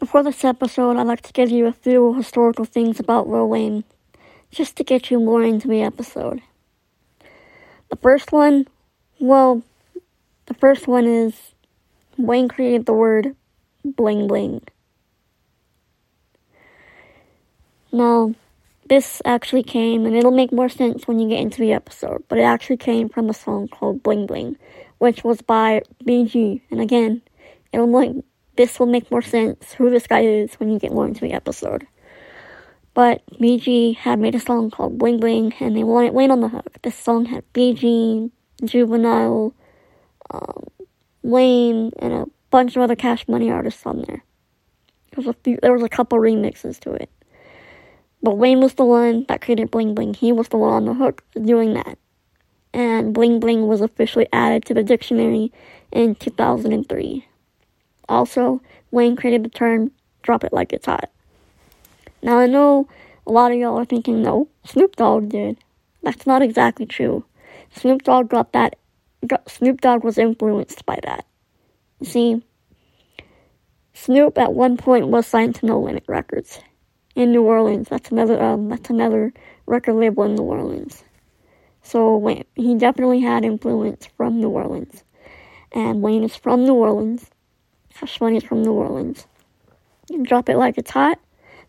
before this episode, I'd like to give you a few historical things about Wayne, just to get you more into the episode. The first one, well, the first one is Wayne created the word bling bling. Now, this actually came, and it'll make more sense when you get into the episode, but it actually came from a song called Bling Bling, which was by BG. And again, it'll make, this will make more sense who this guy is when you get more into the episode. But BG had made a song called Bling Bling, and they wanted Wayne on the hook. This song had BG, Juvenile, um, Wayne, and a bunch of other Cash Money artists on there. There was few, there was a couple remixes to it. But Wayne was the one that created Bling Bling. He was the one on the hook doing that. And Bling Bling was officially added to the dictionary in 2003. Also, Wayne created the term drop it like it's hot. Now I know a lot of y'all are thinking, no, Snoop Dogg did. That's not exactly true. Snoop Dogg got that, Snoop Dogg was influenced by that. You see, Snoop at one point was signed to No Limit Records in New Orleans. That's another um, that's another record label in New Orleans. So Wayne, he definitely had influence from New Orleans, and Wayne is from New Orleans. Cash Money is from New Orleans. Drop It Like It's Hot.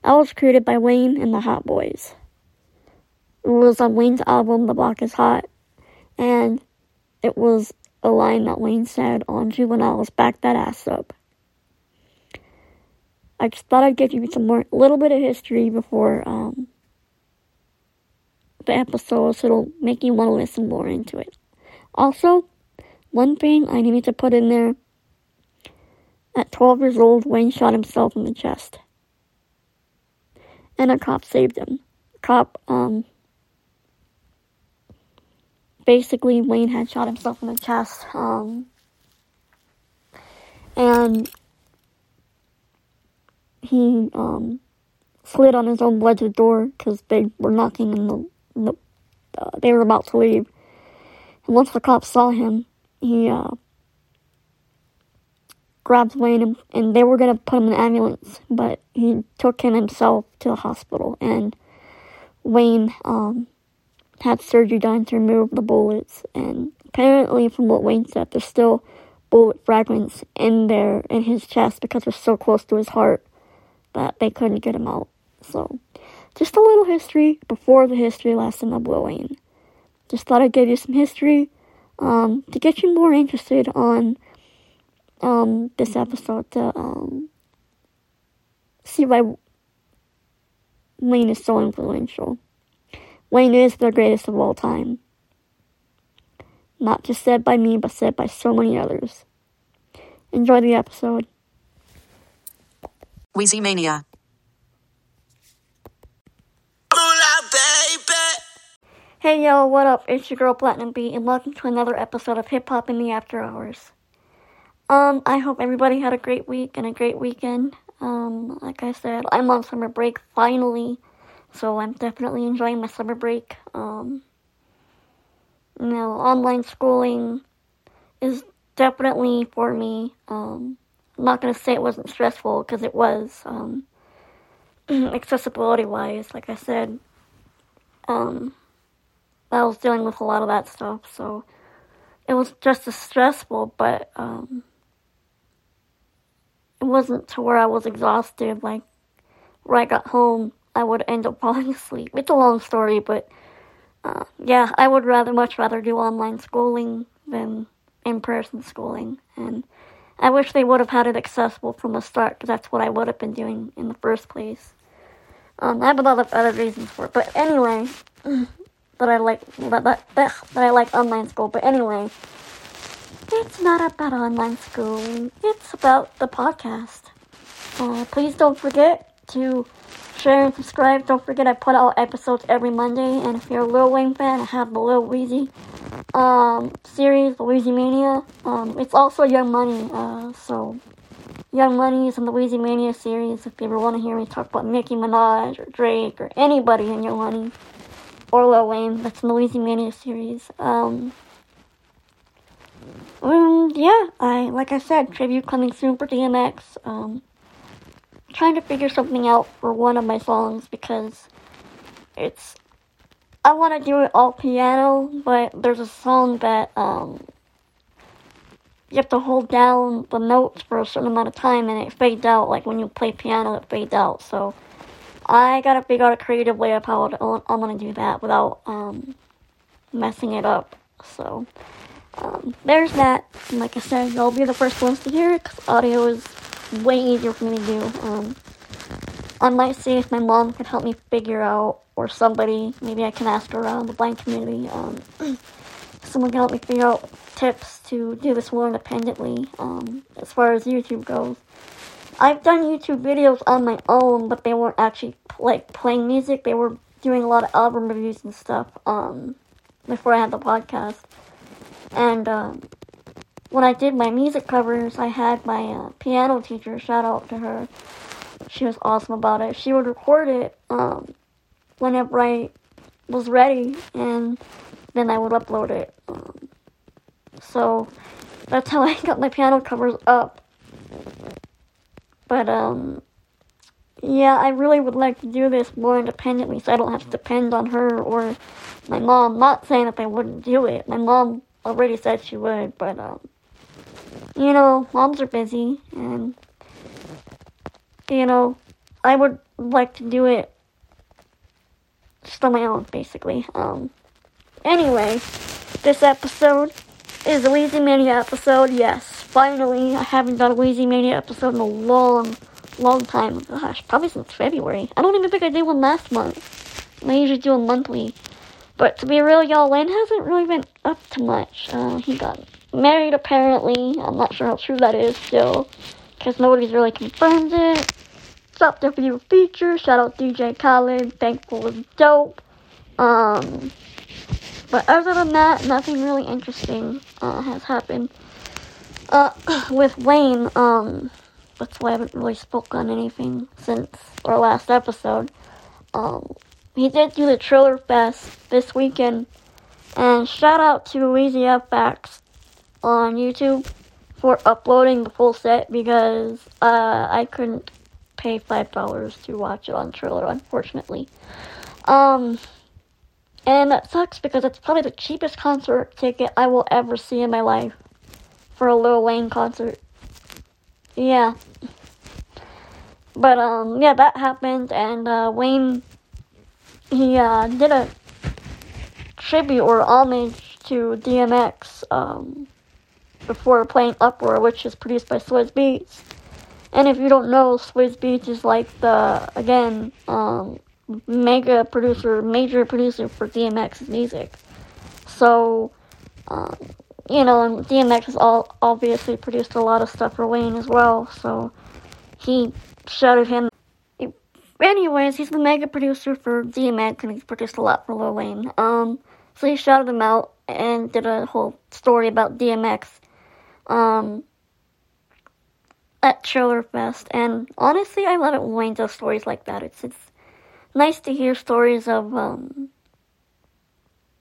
That was created by Wayne and the Hot Boys. It was on Wayne's album The Block Is Hot, and it was a line that Wayne said on Juvenile's Back That Ass Up. I just thought I'd give you some more, a little bit of history before um, the episode, so it'll make you want to listen more into it. Also, one thing I needed to put in there at 12 years old, Wayne shot himself in the chest. And a cop saved him. A cop, um, basically, Wayne had shot himself in the chest, um, and he um, slid on his own blood to the door because they were knocking and the, the uh, they were about to leave. And once the cops saw him, he uh, grabbed Wayne and, they were gonna put him in an ambulance, but he took him himself to the hospital. And Wayne um, had surgery done to remove the bullets. And apparently, from what Wayne said, there's still bullet fragments in there in his chest because they're so close to his heart that they couldn't get him out. So, just a little history before the history lesson of Wayne. Just thought I'd give you some history um, to get you more interested on um, this episode to um, see why Wayne is so influential. Wayne is the greatest of all time. Not just said by me, but said by so many others. Enjoy the episode. Wheezy Mania. Hey yo, what up? It's your girl Platinum B, and welcome to another episode of Hip Hop in the After Hours. Um, I hope everybody had a great week and a great weekend. Um, like I said, I'm on summer break finally, so I'm definitely enjoying my summer break. Um, you know, online schooling is definitely for me. Um, I'm not gonna say it wasn't stressful because it was. Um, accessibility wise, like I said, um, I was dealing with a lot of that stuff, so it was just as stressful, but um, it wasn't to where I was exhausted. Like, where I got home, I would end up falling asleep. It's a long story, but uh, yeah, I would rather, much rather do online schooling than in person schooling, and I wish they would have had it accessible from the start because that's what I would have been doing in the first place. Um, I have a lot of other reasons for it, but anyway, that I like that, that, that I like online school. But anyway, it's not about online schooling. It's about the podcast. Uh, please don't forget to share and subscribe. Don't forget I put out episodes every Monday. And if you're a Lil Wayne fan, I have the Lil Weezy um, series, the Weezy Mania. Um, it's also Young Money. Uh, so Young Money is in the Weezy Mania series. If you ever want to hear me talk about Nicki Minaj or Drake or anybody in Young Money or Lil Wayne, that's in the Weezy Mania series. Um, um, yeah, I like I said, tribute coming soon for DMX. Um, trying to figure something out for one of my songs because it's I want to do it all piano, but there's a song that um you have to hold down the notes for a certain amount of time and it fades out like when you play piano it fades out. So I gotta figure out a creative way of how I'm gonna do that without um messing it up. So um, there's that. And like I said, you'll be the first ones to hear it because audio is way easier for me to do. Um, I might see if my mom could help me figure out, or somebody, maybe I can ask around the blind community, um, someone can help me figure out tips to do this more independently, um, as far as YouTube goes. I've done YouTube videos on my own, but they weren't actually like playing music. They were doing a lot of album reviews and stuff. Um, before I had the podcast, and um, when I did my music covers, I had my uh, piano teacher, shout out to her. She was awesome about it. She would record it um, whenever I was ready, and then I would upload it. Um, so that's how I got my piano covers up. But, um, yeah, I really would like to do this more independently so I don't have to depend on her or my mom. Not saying that they wouldn't do it. My mom already said she would, but um, you know, moms are busy, and you know, I would like to do it just on my own, basically. Um, anyway, this episode is a Weezy Mania episode. Yes, finally, I haven't done a Weezy Mania episode in a long, long time. Gosh, probably since February. I don't even think I did one last month. I usually do a monthly. But to be real, y'all, Wayne hasn't really been up to much. Uh, he got married, apparently. I'm not sure how true that is still, because nobody's really confirmed it. Dropped a few features. Shout out DJ Khaled. Thankful was dope. Um, but other than that, nothing really interesting uh, has happened. Uh, with Wayne, um, that's why I haven't really spoken on anything since our last episode. Um, he did do the Triller Fest this weekend. And shout out to Weezy FX on YouTube for uploading the full set because uh, I couldn't pay five dollars to watch it on Triller, unfortunately. Um, and that sucks because it's probably the cheapest concert ticket I will ever see in my life for a Lil Wayne concert. Yeah. But um, yeah, that happened, and uh, Wayne he uh, did a tribute or homage to DMX um, before playing Uproar, which is produced by Swizz Beatz. And if you don't know, Swizz Beatz is like the again um, mega producer, major producer for DMX's music. So, um, you know, and DMX has all obviously produced a lot of stuff for Wayne as well. So he shouted him anyways, he's the mega producer for DMX and he's produced a lot for Lil Wayne. Um, so he shouted him out and did a whole story about DMX, um, at Triller Fest. And honestly, I love it when Wayne does stories like that. It's, it's nice to hear stories of, um,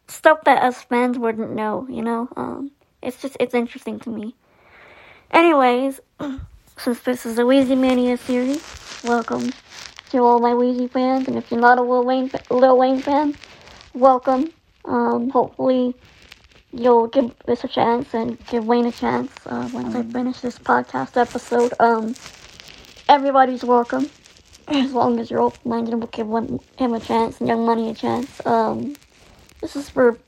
stuff that us fans wouldn't know, you know? Um, it's just, it's interesting to me. Anyways, since this is a Weezy Mania series, welcome to all my Weezy fans, and if you're not a Lil Wayne, Lil Wayne fan, welcome. Um, hopefully, you'll give this a chance and give Wayne a chance uh, once I finish this podcast episode. Um, everybody's welcome, as long as you're open-minded and will give him a chance and Young Money a chance. Um, this is for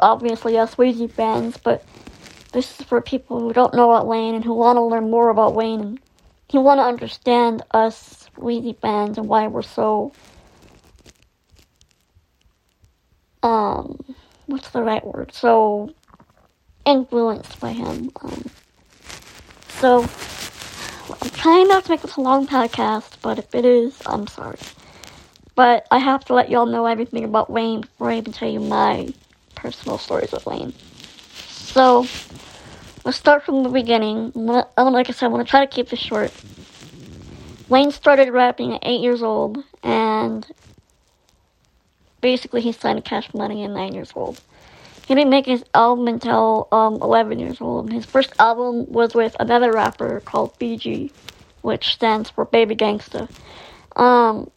obviously us Weezy fans, but this is for people who don't know about Wayne and who want to learn more about Wayne and who want to understand us Weezy fans and why we're so um what's the right word? So influenced by him. Um, so I'm trying not to make this a long podcast, but if it is, I'm sorry. But I have to let y'all know everything about Wayne before I even tell you my personal stories with Wayne. So let's start from the beginning. Like I said, I'm gonna try to keep this short. Wayne started rapping at 8 years old, and basically he signed Cash Money at 9 years old. He didn't make his album until um, 11 years old. His first album was with another rapper called BG. which stands for Baby Gangsta. Um,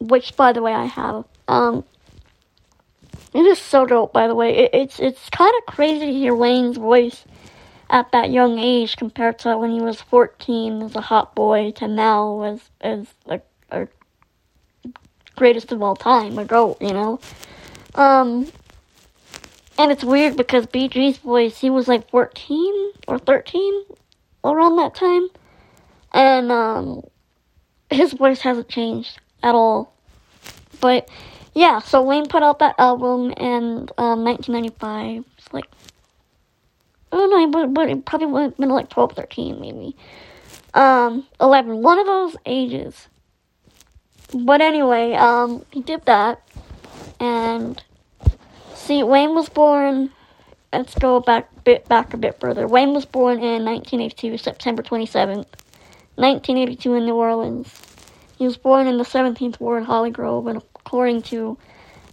which, by the way, I have. Um, it is so dope, by the way. It, it's it's kind of crazy to hear Wayne's voice at that young age compared to when he was 14 as a hot boy to now as as a, a greatest of all time, a goat, you know. Um, and it's weird because BG's voice, he was like 14 or 13 around that time, and um, his voice hasn't changed at all. But yeah, so Wayne put out that album in um, 1995. It's like, Don't know, but, but it probably would have been like 12, 13 maybe. Um, 11, one of those ages. But anyway, um, he did that. And see, Wayne was born. Let's go back bit back a bit further. Wayne was born in 1982, September 27th, 1982 in New Orleans. He was born in the 17th Ward, Holly Grove, and according to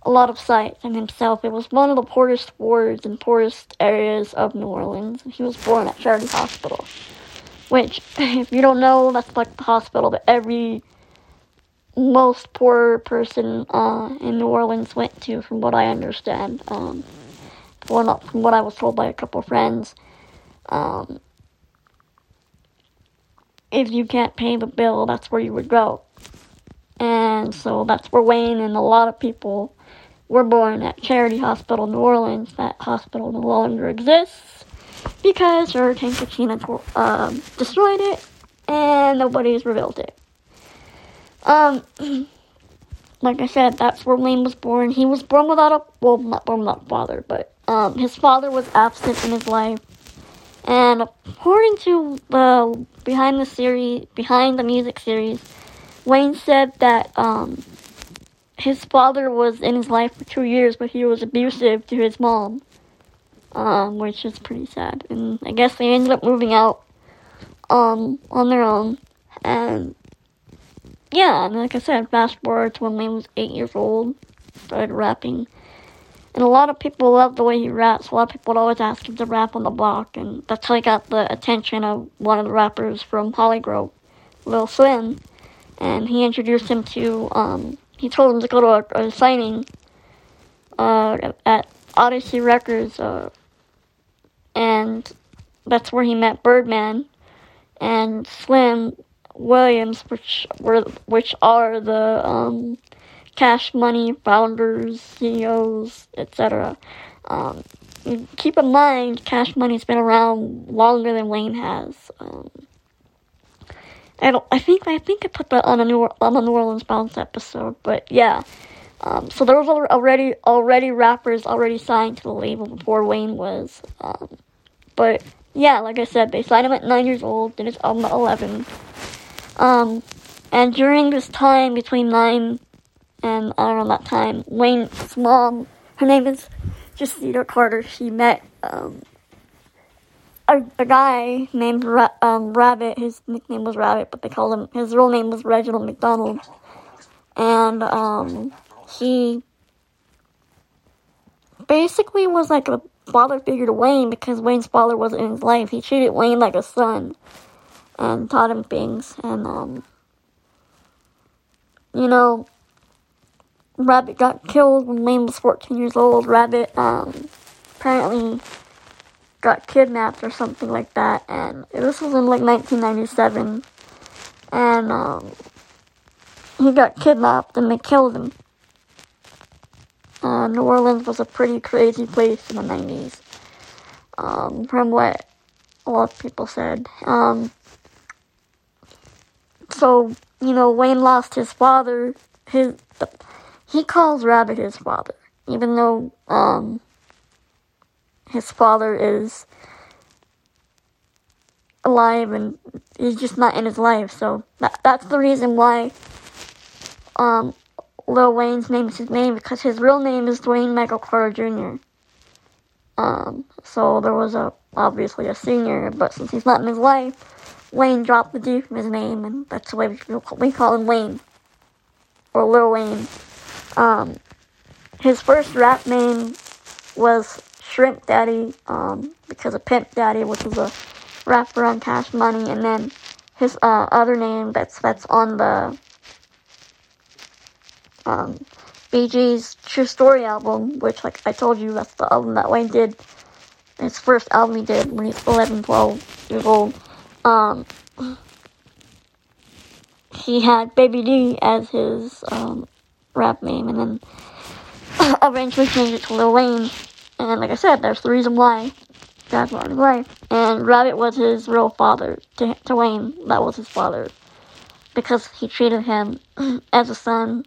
a lot of sites and himself, it was one of the poorest wards and poorest areas of New Orleans. He was born at Charity Hospital, which, if you don't know, that's like the hospital that every most poor person uh, in New Orleans went to, from what I understand. Um, well, not from what I was told by a couple friends. Um, if you can't pay the bill, that's where you would go. And so that's where Wayne and a lot of people were born at Charity Hospital, New Orleans. That hospital no longer exists because Hurricane Katrina um, destroyed it and nobody's rebuilt it. Um, like I said, that's where Wayne was born. He was born without a well, not born without a father, but um, his father was absent in his life. And according to the behind the series, behind the music series, Wayne said that um, his father was in his life for two years, but he was abusive to his mom, um, which is pretty sad. And I guess they ended up moving out um, on their own, and yeah, and like I said, fast forward to when Wayne was eight years old, started rapping. And a lot of people love the way he raps. A lot of people would always ask him to rap on the block, and that's how he got the attention of one of the rappers from Holly Grove, Lil Slim. And he introduced him to, um, he told him to go to a, a signing uh, at Odyssey Records, uh, and that's where he met Birdman. And Slim Williams, which were which are the um, Cash Money founders, CEOs, etc. Um, keep in mind, Cash Money's been around longer than Wayne has. Um, I don't. I think. I think I put that on a New on New Orleans Bounce episode, but yeah. Um, so there was already already rappers already signed to the label before Wayne was. Um, but yeah, like I said, they signed him at nine years old. Did his album at eleven. Um, and during this time between nine and around that time, Wayne's mom, her name is Jacida Carter, she met um, a, a guy named Ra- um, Rabbit. His nickname was Rabbit, but they called him, his real name was Reginald McDonald. And um, he basically was like a father figure to Wayne because Wayne's father wasn't in his life. He treated Wayne like a son and taught him things. And, um, you know, Rabbit got killed when Wayne was 14 years old. Rabbit, um, apparently got kidnapped or something like that. And this was in like 1997. And, um, he got kidnapped and they killed him. Uh, New Orleans was a pretty crazy place in the 90s. Um, from what a lot of people said. Um, so, you know, Wayne lost his father. His he calls Rabbit his father, even though um his father is alive and he's just not in his life. So that that's the reason why um Lil Wayne's name is his name because his real name is Dwayne Michael Carter Jr. Um, so there was a obviously a senior, but since he's not in his life, Wayne dropped the D from his name, and that's the way we we call him Wayne. Or Lil Wayne. Um, his first rap name was Shrimp Daddy, um, because of Pimp Daddy, which is a rapper on Cash Money, and then his uh, other name that's that's on the um, Gees True Story album, which, like I told you, that's the album that Wayne did. His first album he did when he's 11, 12 years old. Um, he had Baby D as his um, rap name, and then eventually changed it to Lil Wayne. And like I said, that's the reason why That's Martin's wife. And Rabbit was his real father to, to Wayne. That was his father because he treated him as a son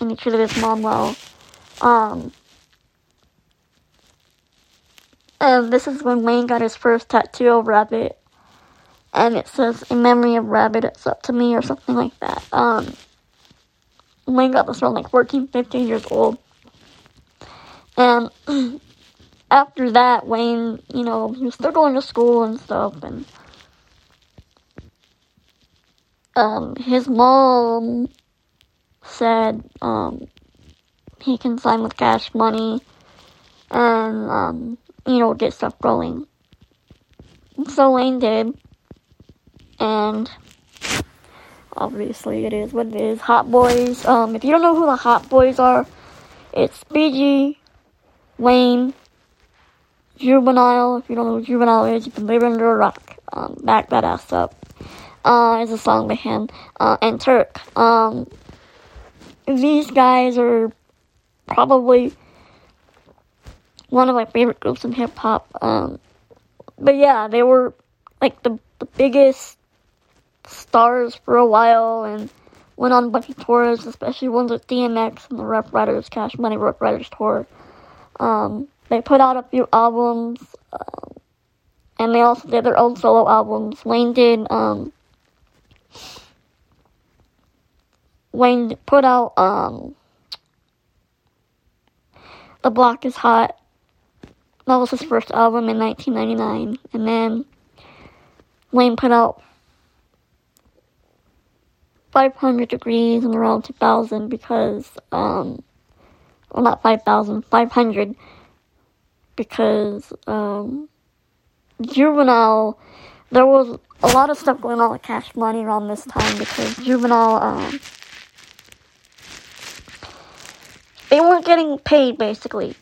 and he treated his mom well. Um, and this is when Wayne got his first tattoo of Rabbit. And it says, in memory of Rabbit, it's up to me, or something like that. Um, Wayne got this around like 14, 15 years old. And after that, Wayne, you know, he was still going to school and stuff. And um, his mom said um, he can sign with cash money and, um, you know, get stuff going. So Wayne did. And obviously it is what it is. Hot Boys. Um, if you don't know who the Hot Boys are, it's BG, Wayne, Juvenile. If you don't know who Juvenile is, you can live under a rock. Um, back that ass up. Uh, is a song by him. Uh, and Turk. Um, these guys are probably one of my favorite groups in hip hop. Um, but yeah, they were like the, the biggest stars for a while and went on a bunch of tours, especially ones with DMX and the Ruff Ryders Cash Money Ruff Ryders tour. Um, they put out a few albums, um, and they also did their own solo albums. Wayne did um, Wayne put out um, The Block is Hot. That was his first album in 1999. And then Wayne put out 500 Degreez in around 2000 because, um, not 5,000, 500 because, um, Juvenile, there was a lot of stuff going on with Cash Money around this time because Juvenile, um, they weren't getting paid basically,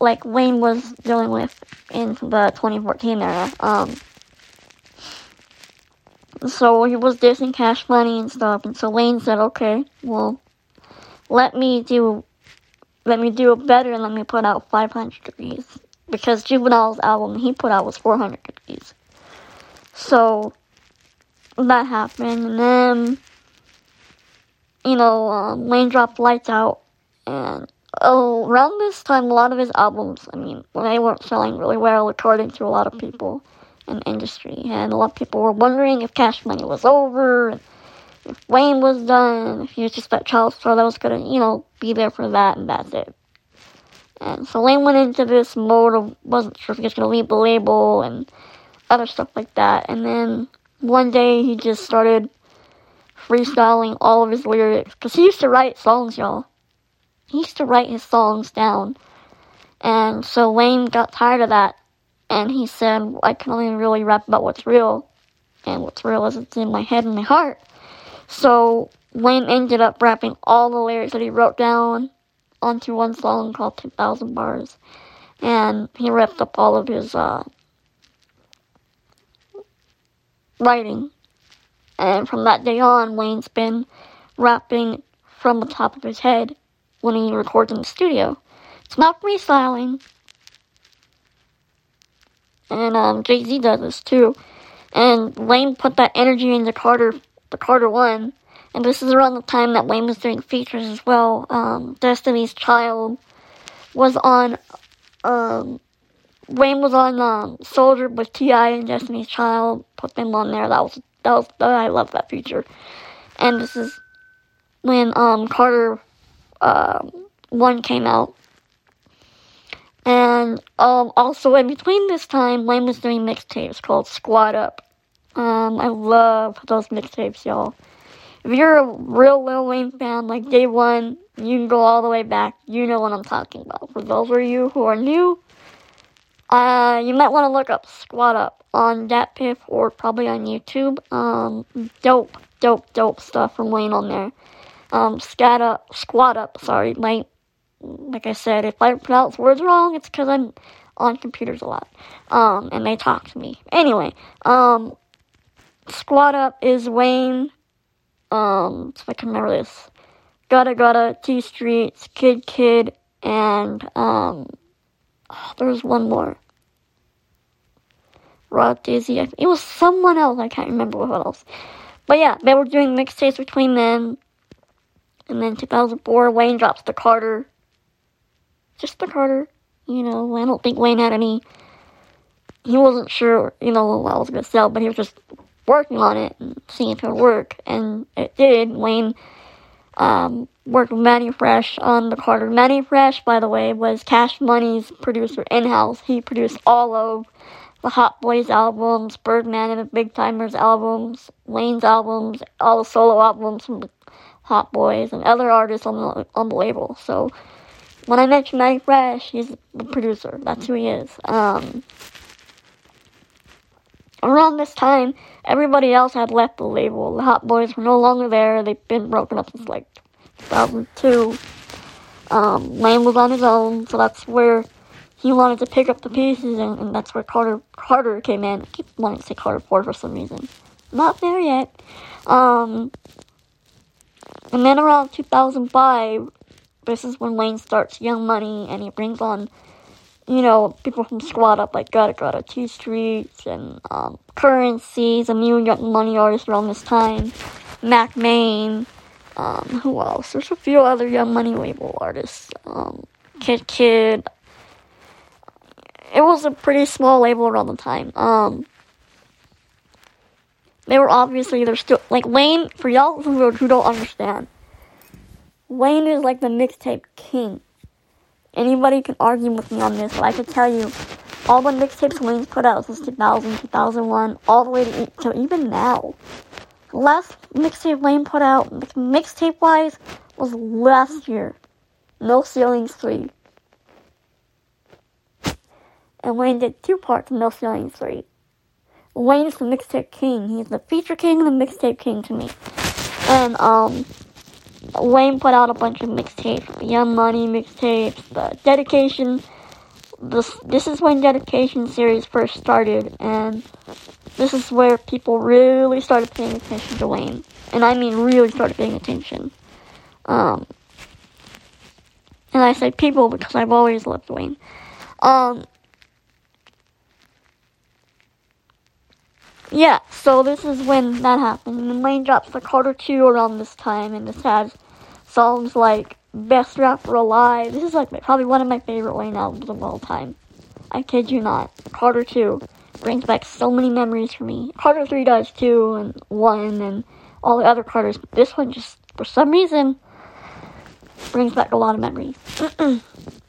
like Wayne was dealing with in the 2014 era. Um, so he was dissing cash money and stuff, and so Wayne said, "Okay, well, let me do, let me do it better, and let me put out 500 Degreez." Because Juvenile's album he put out was 400 Degreez. So that happened, and then you know um, Wayne dropped Lights Out, and oh, around this time, a lot of his albums, I mean, they weren't selling really well according to a lot of people in the industry. And a lot of people were wondering if Cash Money was over, if Wayne was done, he was just that child star that was gonna, you know, be there for that, and that's it. And so Wayne went into this mode of wasn't sure if he was gonna leave the label and other stuff like that. And then one day he just started freestyling all of his lyrics because he used to write songs, y'all he used to write his songs down. And so Wayne got tired of that. And he said, I can only really rap about what's real. And what's real is it's in my head and my heart. So Wayne ended up rapping all the lyrics that he wrote down onto one song called 2000 Bars. And he ripped up all of his uh, writing. And from that day on, Wayne's been rapping from the top of his head when he records in the studio. It's not freestyling. And um, Jay Z does this too. And Wayne put that energy into Carter, the Carter One. And this is around the time that Wayne was doing features as well. Um, Destiny's Child was on. Um, Wayne was on um, Soldier with T.I. and Destiny's Child. Put them on there. That was that was I love that feature. And this is when um, Carter uh, one came out. And um, also in between this time, Wayne was doing mixtapes called Squad Up. Um, I love those mixtapes, y'all. If you're a real Lil Wayne fan, like day one, you can go all the way back. You know what I'm talking about. For those of you who are new, Uh, you might want to look up Squad Up on DatPiff or probably on YouTube. Um, dope, dope, dope stuff from Wayne on there. Um, scat up, squat up, sorry, like, like I said, if I pronounce words wrong, it's because I'm on computers a lot. Um, and they talk to me. Anyway, um, squat up is Wayne, um, so I can remember this. Gudda Gudda, T Streets, Kidd Kidd, and, um, there's one more. Rod Daisy. It was someone else. I can't remember what else. But yeah, they were doing mixtapes between them. And then 2004, Wayne drops the Carter. Just the Carter. You know, I don't think Wayne had any. He wasn't sure, you know, what I was to sell, but he was just working on it and seeing if it would work. And it did. Wayne um, worked with Mannie Fresh on the Carter. Mannie Fresh, by the way, was Cash Money's producer in house. He produced all of the Hot Boys albums, Birdman and the Big Tymers albums, Wayne's albums, all the solo albums from the Hot Boys, and other artists on the, on the label. So when I mentioned Mannie Fresh, he's the producer. That's who he is. Um, around this time, everybody else had left the label. The Hot Boys were no longer there. They've been broken up since like 2002. Um, Wayne was on his own, so that's where he wanted to pick up the pieces, and, and that's where Carter Carter came in. I keep wanting to say Carter Ford for some reason. Not there yet. Um, and then around 2005, this is when Lane starts Young Money, and he brings on, you know, people from Squad Up like Gudda Gudda T Streets and um, Curren$y's, a new Young Money artist around this time, Mack Maine. Um, who else? There's a few other Young Money label artists. Um, Kidd Kidd, it was a pretty small label around the time. Um, they were obviously they're still like Wayne. For y'all who, who don't understand, Wayne is like the mixtape king. Anybody can argue with me on this, but I can tell you, all the mixtapes Wayne's put out since 2000, 2001, all the way to, to even now. Last mixtape Wayne put out, mixtape wise, was last year. No Ceilings 3 and Wayne did two parts of No Ceilings 3. Wayne is the mixtape king. He's the feature king the mixtape king to me. And, um, Wayne put out a bunch of mixtapes, Young Money mixtapes, the Dedication. This, this is when Dedication series first started, and this is where people really started paying attention to Wayne. And I mean really started paying attention. Um, and I say people because I've always loved Wayne. Um, Yeah, so this is when that happened. And Wayne drops the Carter 2 around this time, and this has songs like Best Rapper Alive. This is like probably one of my favorite Wayne albums of all time. I kid you not. Carter 2 brings back so many memories for me. Carter 3 does too, and 1, and all the other Carters. This one just, for some reason, brings back a lot of memories.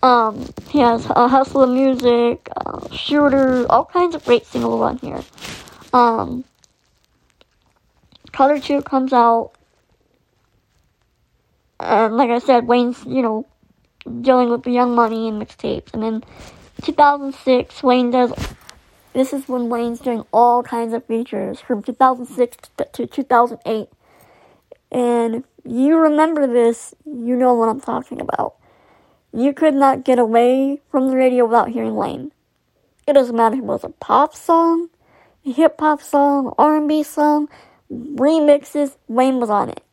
um, he has uh, Hustler Musik, uh, Shooter, all kinds of great singles on here. Um, Carter 2 comes out, and like I said, Wayne's, you know, dealing with the Young Money and mixtapes. And then 2006, Wayne does. This is when Wayne's doing all kinds of features from 2006 to 2008. And you remember this, you know what I'm talking about. You could not get away from the radio without hearing Wayne. It doesn't matter if it was a pop song, hip hop song, R&B song, remixes, Wayne was on it.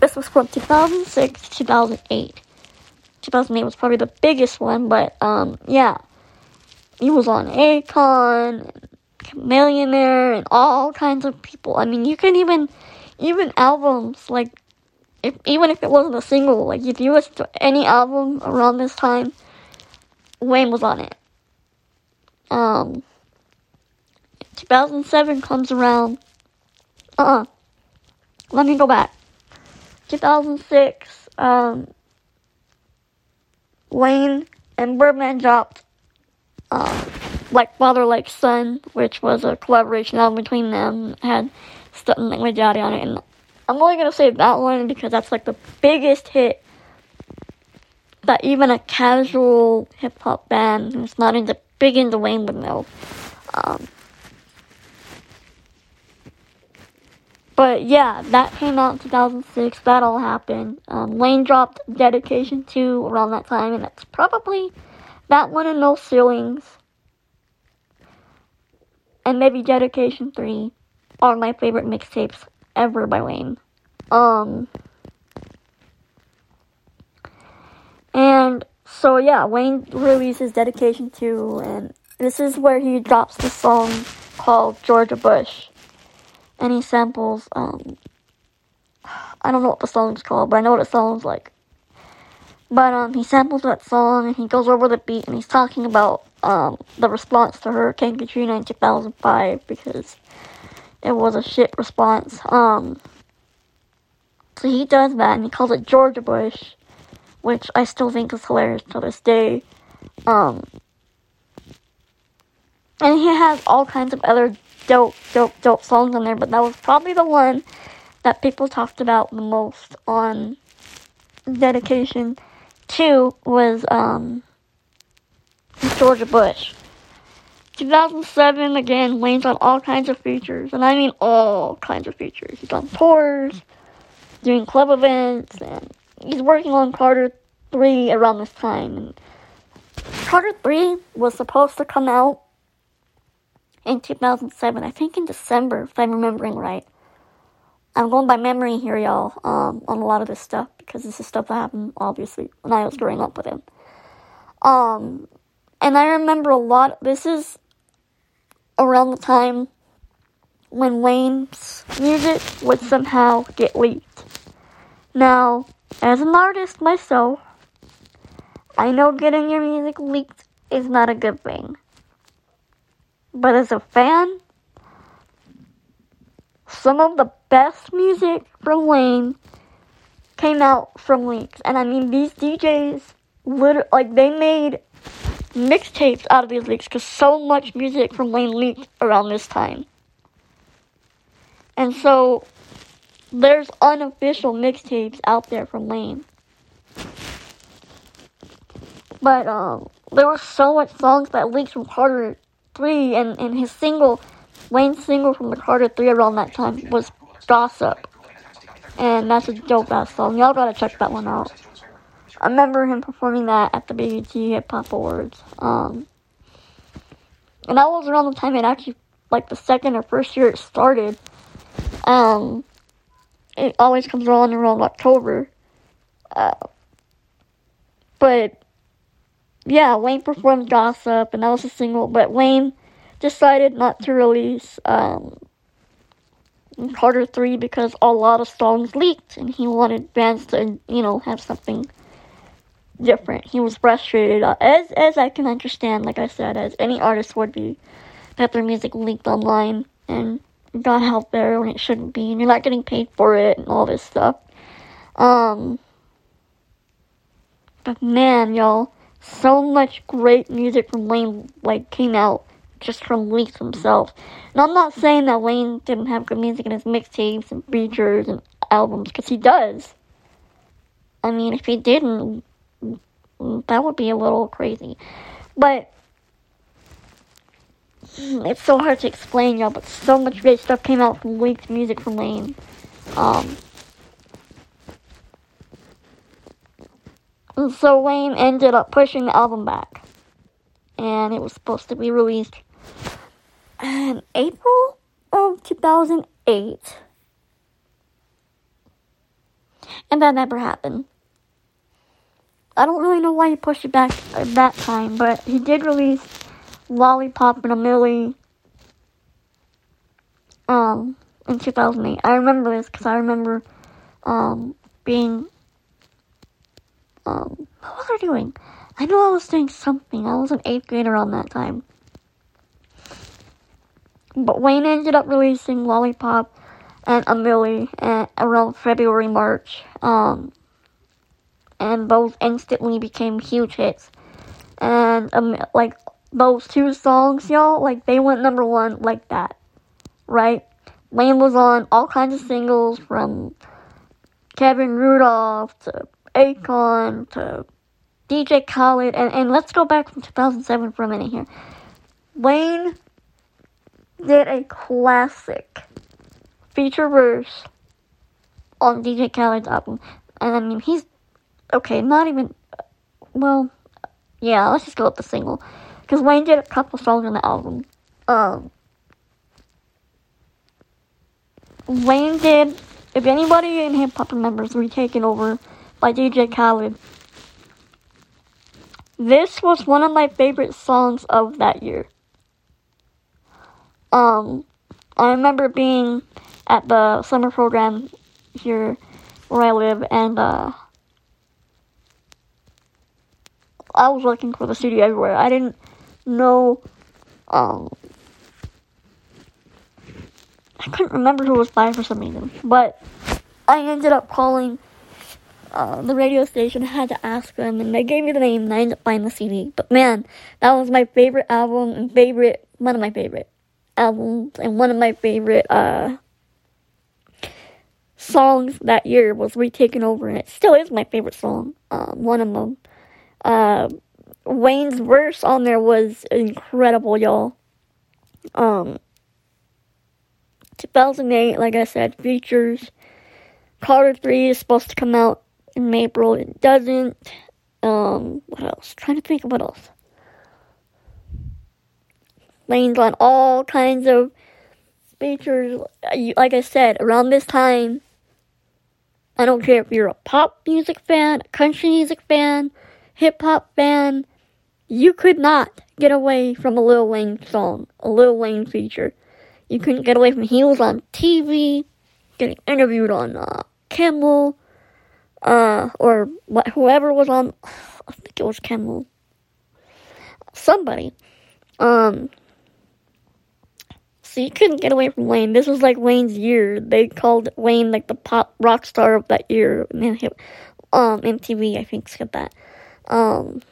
This was from 2006 to 2008. 2008 was probably the biggest one, but um, yeah, he was on Akon, Millionaire, and all kinds of people. I mean, you can even even albums like if even if it wasn't a single, like if you listen to any album around this time, Wayne was on it. Um, 2007 comes around. Uh uh Let me go back. 2006, um, Wayne and Birdman dropped, um, like Father Like Son, which was a collaboration album between them. Had Stuntin' Like My Daddy on it. And I'm only gonna say that one because that's like the biggest hit that even a casual hip hop band who's not into big into Wayne would know. Um, but yeah, that came out in 2006. That all happened. Um, Wayne dropped Dedication 2 around that time, and that's probably that one and No Ceilings. And maybe Dedication 3 are my favorite mixtapes ever by Wayne. Um, and so yeah, Wayne releases Dedication 2, and this is where he drops the song called Georgia Bush. And he samples, um, I don't know what the song's called, but I know what it sounds like. But, um, he samples that song, and he goes over the beat, and he's talking about, um, the response to Hurricane Katrina in 2005, because it was a shit response. Um, so he does that, and he calls it Georgia Bush which I still think is hilarious to this day. Um, and he has all kinds of other dope, dope, dope songs on there, but that was probably the one that people talked about the most on Dedication 2 was um, Georgia Bush. 2007, again, Wayne's on all kinds of features, and I mean all kinds of features. He's on tours, doing club events, and he's working on Carter 3 around this time. And Carter 3 was supposed to come out in 2007, I think in December, if I'm remembering right. I'm going by memory here, y'all, um, on a lot of this stuff because this is stuff that happened, obviously, when I was growing up with him. Um, and I remember a lot, this is around the time when Wayne's music would somehow get leaked. Now, as an artist myself, I know getting your music leaked is not a good thing. But as a fan, some of the best music from Lane came out from leaks. And I mean, these DJs, literally, like, they made mixtapes out of these leaks because so much music from Lane leaked around this time. And so, there's unofficial mixtapes out there from Lane. But um, there were so much songs that leaked from Carter 3, and, and his single, Wayne's single from the Carter 3 around that time was Gossip. And that's a dope ass song. Y'all gotta check that one out. I remember him performing that at the BET Hip Hop Awards. Um, and that was around the time it actually, like the second or first year it started. Um, it always comes around around October. Uh, but yeah, Wayne performed Gossip, and that was a single, but Wayne decided not to release um, Carter 3 because a lot of songs leaked, and he wanted bands to, you know, have something different. He was frustrated, uh, as, as I can understand, like I said, as any artist would be, that their music leaked online and got out there when it shouldn't be, and you're not getting paid for it, and all this stuff. Um, but man, y'all so much great music from Wayne like came out just from leaks himself. And I'm not saying that Wayne didn't have good music in his mixtapes and features and albums, because he does. I mean, if he didn't, that would be a little crazy. But it's so hard to explain, y'all. But so much great stuff came out from leaked music from Wayne. Um, So Wayne ended up pushing the album back. And it was supposed to be released in April of 2008. And that never happened. I don't really know why he pushed it back at that time, but he did release Lollipop and a Milli um, in 2008. I remember this because I remember um, being um, what was I doing? I know I was doing something. I was an eighth grader around that time. But Wayne ended up releasing Lollipop and a Milli around February, March. Um, and both instantly became huge hits. And um, like those two songs, y'all, like they went number one like that, right? Wayne was on all kinds of singles from Kevin Rudolf to Akon to DJ Khaled, and, and let's go back from 2007 for a minute here. Wayne did a classic feature verse on DJ Khaled's album. And I mean, he's okay, not even, well, yeah, let's just go with the single. Because Wayne did a couple songs on the album. Um, Wayne did, if anybody in hip hop remembers, We Takin' Over by DJ Khaled. This was one of my favorite songs of that year. Um, I remember being at the summer program here where I live, and uh, I was looking for the studio everywhere. I didn't know. Um, I couldn't remember who was by for some reason, but I ended up calling uh, the radio station. Had to ask them, and they gave me the name, and I ended up buying the CD. But man, that was my favorite album and favorite, one of my favorite albums, and one of my favorite uh, songs that year was We Takin' Over, and it still is my favorite song. Um, one of them. Uh, Wayne's verse on there was incredible, y'all. Um, 2008, like I said, features. Carter 3 is supposed to come out in April. It doesn't. Um, what else? trying to think of what else. Wayne's on all kinds of features. Like I said, around this time, I don't care if you're a pop music fan, a country music fan, hip hop fan, you could not get away from a Lil Wayne song, a Lil Wayne feature. You couldn't get away from he was on TV, getting interviewed on uh, Kimmel, uh, or what, whoever was on, I think it was Kimmel, somebody. Um, so you couldn't get away from Wayne. This was like Wayne's year. They called Wayne like the pop rock star of that year. Man, um, MTV I think said that. Um,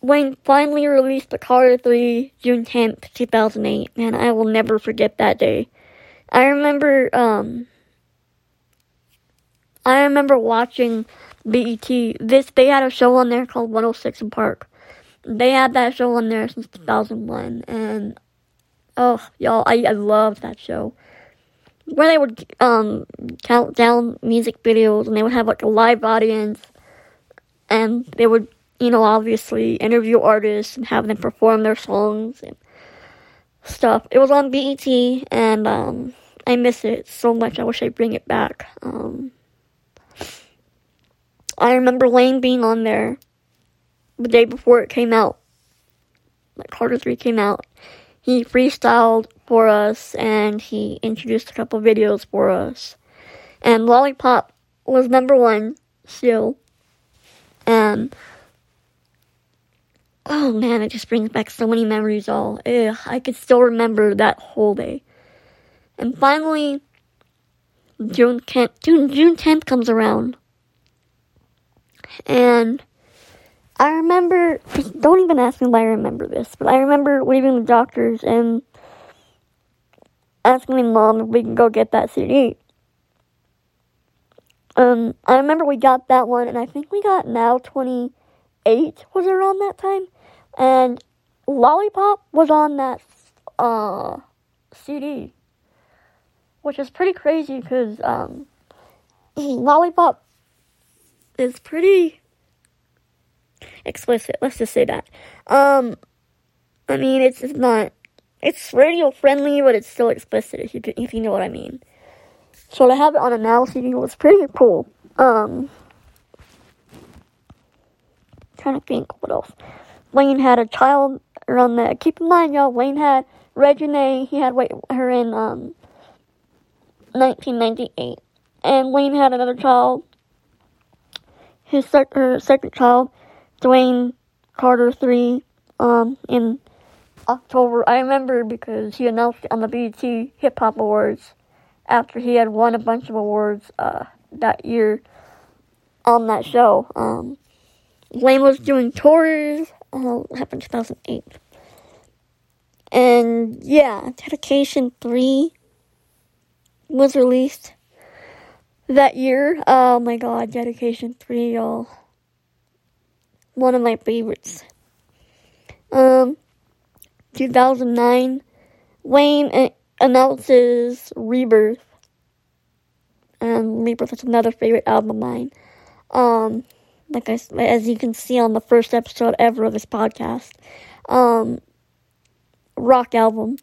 Wayne finally released the Carter 3 June 10th, 2008. Man, I will never forget that day. I remember, um, I remember watching BET. This, they had a show on there called 106 & Park. They had that show on there since 2001, and Oh, y'all, I, I loved that show. Where they would um count down music videos and they would have like a live audience and they would, you know, obviously interview artists and have them perform their songs and stuff. It was on BET and um I miss it so much. I wish I'd bring it back. Um I remember Wayne being on there the day before it came out. Like Carter 3 came out he freestyled for us and he introduced a couple videos for us. And Lollipop was number one still. And oh man, it just brings back so many memories. All Ugh, I could still remember that whole day. And finally, June 10th, June, June 10th comes around. And I remember, don't even ask me why I remember this, but I remember leaving the doctor's and asking my mom if we can go get that CD. Um, I remember we got that one, and I think we got Now 28 was around that time, and Lollipop was on that uh, CD, which is pretty crazy because um, Lollipop is pretty explicit. Let's just say that. Um, I mean, it's, it's not. It's radio friendly, but it's still explicit if you if you know what I mean. So to have it on a now CD was pretty cool. Um, trying to think what else. Wayne had a child around that. Keep in mind, y'all. Wayne had Reginae. He had her in um 1998, and Wayne had another child. His sec- her second child Dwayne Carter III, um, in October. I remember because he announced it on the BET Hip Hop Awards after he had won a bunch of awards uh, that year on that show. Um, Wayne was doing tours. Uh, happened 2008. And yeah, Dedication 3 was released that year. Oh my god, Dedication 3, y'all. one of my favorites. Um, 2009, Wayne announces Rebirth. And Rebirth is another favorite album of mine. Um, like I, as you can see on the first episode ever of this podcast. Um, rock album.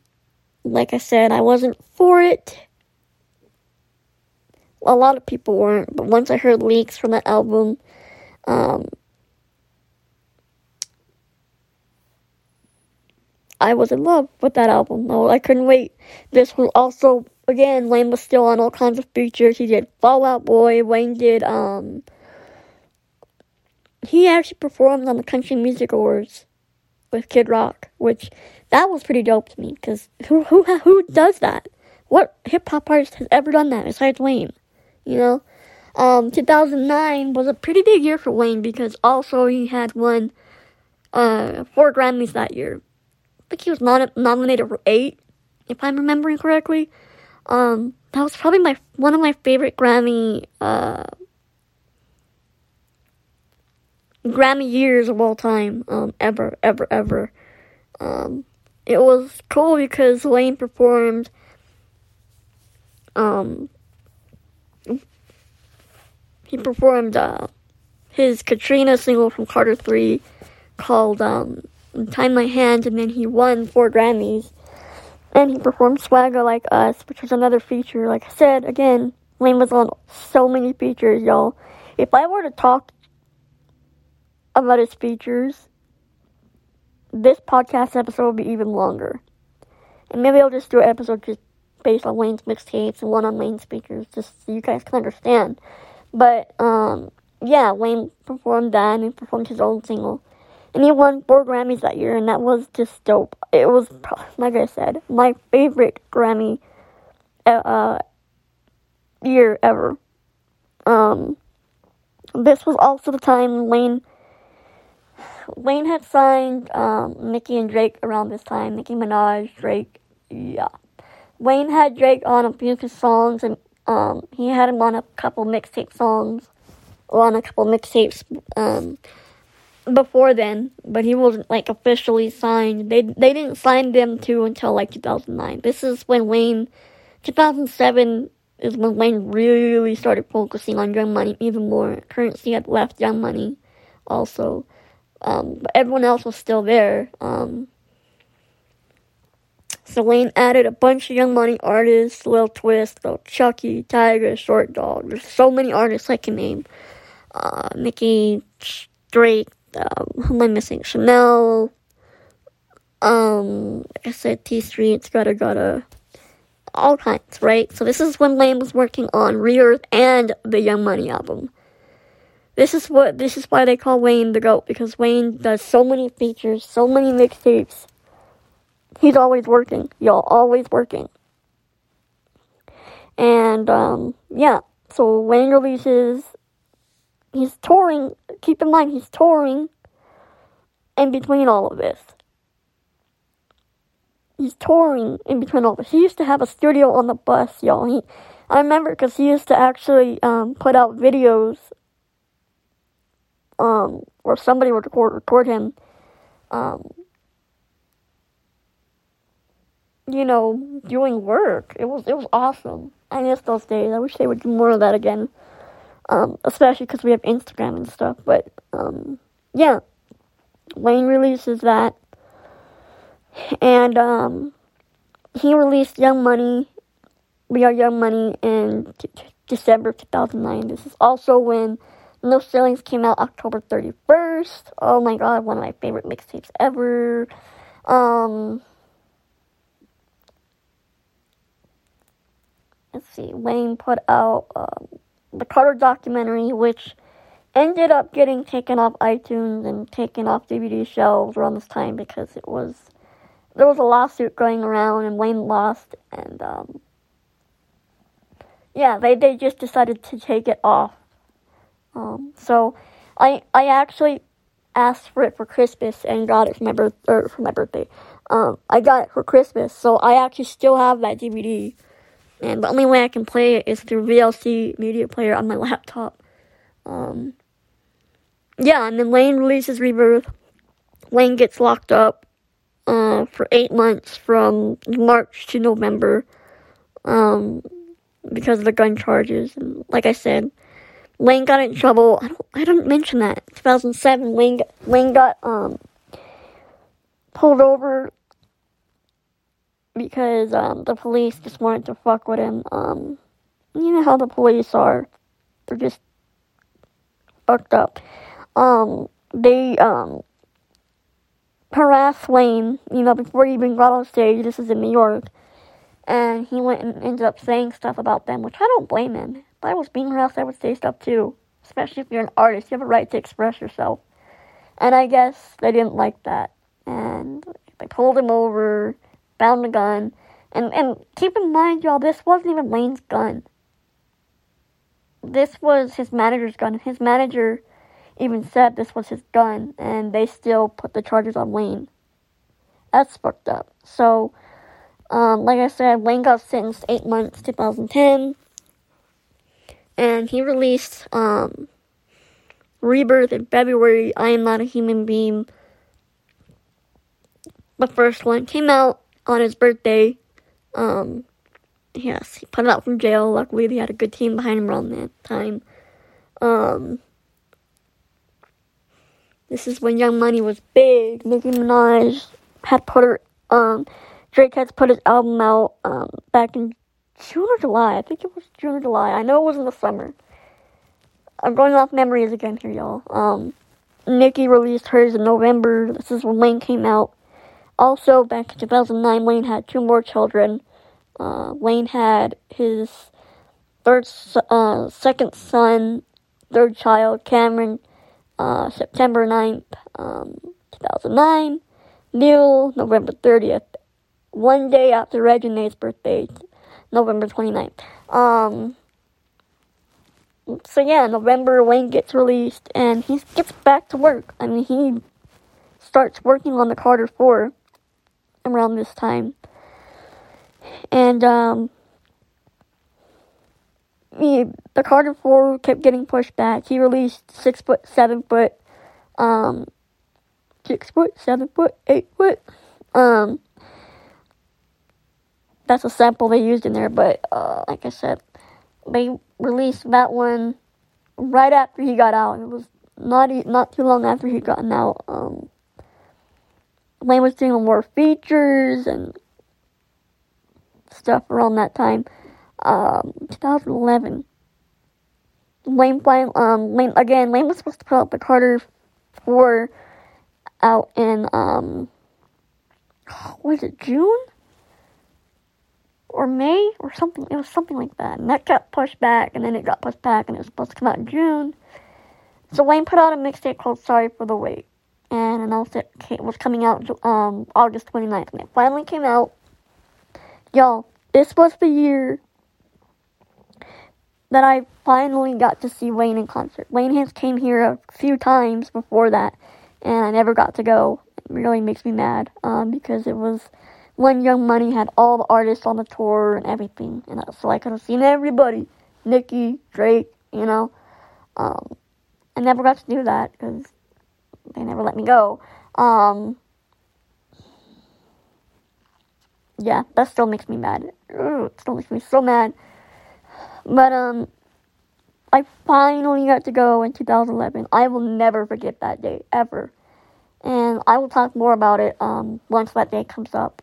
Like I said, I wasn't for it. A lot of people weren't, but once I heard leaks from that album, um, I was in love with that album. No, I couldn't wait. This was also again Wayne was still on all kinds of features. He did Fall Out Boy. Wayne did um. He actually performed on the Country Music Awards with Kid Rock, which that was pretty dope to me. Cause who who who does that? What hip hop artist has ever done that besides Wayne? You know, um, 2009 was a pretty big year for Wayne because also he had won uh four Grammys that year I think he was nom- nominated for eight, if I'm remembering correctly. Um, that was probably my one of my favorite Grammy uh, Grammy years of all time, um, ever, ever, ever. Um, it was cool because Wayne performed. Um, he performed uh, his Katrina single from Carter Three, called um, Tie My Hands, and then he won four Grammys. And he performed Swagger Like Us, which was another feature. Like I said, again, Wayne was on so many features, y'all. If I were to talk about his features, this podcast episode would be even longer. And maybe I'll just do an episode just based on Wayne's mixtapes and one on Wayne's features, just so you guys can understand. But, um, yeah, Wayne performed that and he performed his own single. And he won four Grammys that year, and that was just dope. It was, like I said, my favorite Grammy uh, year ever. Um, this was also the time Wayne Wayne had signed um, Nicki and Drake around this time. Nicki Minaj, Drake, yeah. Wayne had Drake on a few of his songs, and um, he had him on a couple mixtape songs, or on a couple mixtapes. Um, before then, but he wasn't like officially signed. They they didn't sign them to until like 2009. This is when Wayne, 2007 is when Wayne really started focusing on Young Money even more. Curren$y had left Young Money, also, um, but everyone else was still there. Um, so Wayne added a bunch of Young Money artists: Lil Twist, Lil Chuckee, Tyga, Short Dawg. There's so many artists I can name. Uh, Nicki, Drake, um, who am I missing? Shanell, um, I said T Streets, Gudda Gudda, all kinds, right? So this is when Wayne was working on Rebirth and the Young Money album. This is what this is why they call Wayne the GOAT because Wayne does so many features, so many mixtapes. He's always working, y'all, always working. And um, yeah, so Wayne releases he's touring. Keep in mind, he's touring in between all of this. He's touring in between all this. He used to have a studio on the bus, y'all. He, I remember because he used to actually um, put out videos um, where somebody would record, record him. Um, you know, doing work. It was it was awesome. I miss those days. I wish they would do more of that again um, especially because we have Instagram and stuff. But um, yeah, Wayne releases that, and um, he released Young Money. We Are Young Money in t- t- December 2009. This is also when No Ceilings came out October 31st. Oh my god, one of my favorite mixtapes ever. Um, let's see, Wayne put out um, the Carter documentary, which ended up getting taken off iTunes and taken off DVD shelves around this time because it was there was a lawsuit going around and Wayne lost and um, yeah, they they just decided to take it off. Um, so I I actually asked for it for Christmas and got it for my birth or for my birthday. Um, I got it for Christmas, so I actually still have that DVD. And the only way I can play it is through VLC Media Player on my laptop. Um, yeah, and then Wayne releases Rebirth. Wayne gets locked up uh, for eight months from March to November um, because of the gun charges. And like I said, Wayne got in trouble. I don't. I didn't mention that. 2007, Lane Wayne got um, pulled over because um, the police just wanted to fuck with him. Um, you know how the police are. They're just fucked up. Um, they um, harassed Wayne, you know, before he even got on stage. This is in New York. And he went and ended up saying stuff about them, which I don't blame him. If I was being harassed, I would say stuff too. Especially if you're an artist, you have a right to express yourself. And I guess they didn't like that. And they pulled him over, found a gun. And, and keep in mind, y'all, this wasn't even Wayne's gun. This was his manager's gun. His manager even said this was his gun, and they still put the charges on Wayne. That's fucked up. So, um, like I said, Wayne got sentenced eight months, 2010, and he released um, Rebirth in February. I am not a human being. The first one came out on his birthday. Um, yes, he put it out from jail. Luckily, he had a good team behind him around that time. Um, this is when Young Money was big. Nicki Minaj had put her, um, Drake had put his album out, um, back in June or July. I think it was June or July. I know it was in the summer. I'm going off memories again here, y'all. Um, Nicki released hers in November. This is when Wayne came out. Also, back in 2009, Wayne had two more children. Uh, Wayne had his third, uh, second son, third child, Cameron, uh, September 9th, um, 2009. Neal, November 30th. One day after Reginae's birthday, November 29th. Um, so yeah, November, Wayne gets released and he gets back to work. I mean, he starts working on the Carter 4 around this time. And, um, he, the Carter 4 kept getting pushed back. He released 6 foot, 7 foot, um, 6 foot, 7 foot, 8 foot. Um, that's a sample they used in there, but, uh, like I said, they released that one right after he got out. It was not not too long after he'd gotten out. Um, Was doing more features and stuff around that time um, 2011. Wayne, um, Wayne, again, Wayne was supposed to put out the Carter 4 out in, um, was it June? Or May? Or something, it was something like that. And that got pushed back, and then it got pushed back, and it was supposed to come out in June. So Wayne put out a mixtape called Sorry for the Wait, and announced it was coming out, um, August 29th, and it finally came out. Y'all, this was the year that I finally got to see Wayne in concert. Wayne has came here a few times before that, and I never got to go. It really makes me mad um, because it was when Young Money had all the artists on the tour and everything, and so I could have seen everybody, Nicki, Drake, you know. Um, I never got to do that because they never let me go. Um, yeah, that still makes me mad. It still makes me so mad. But um, I finally got to go in 2011. I will never forget that day ever, and I will talk more about it um once that day comes up.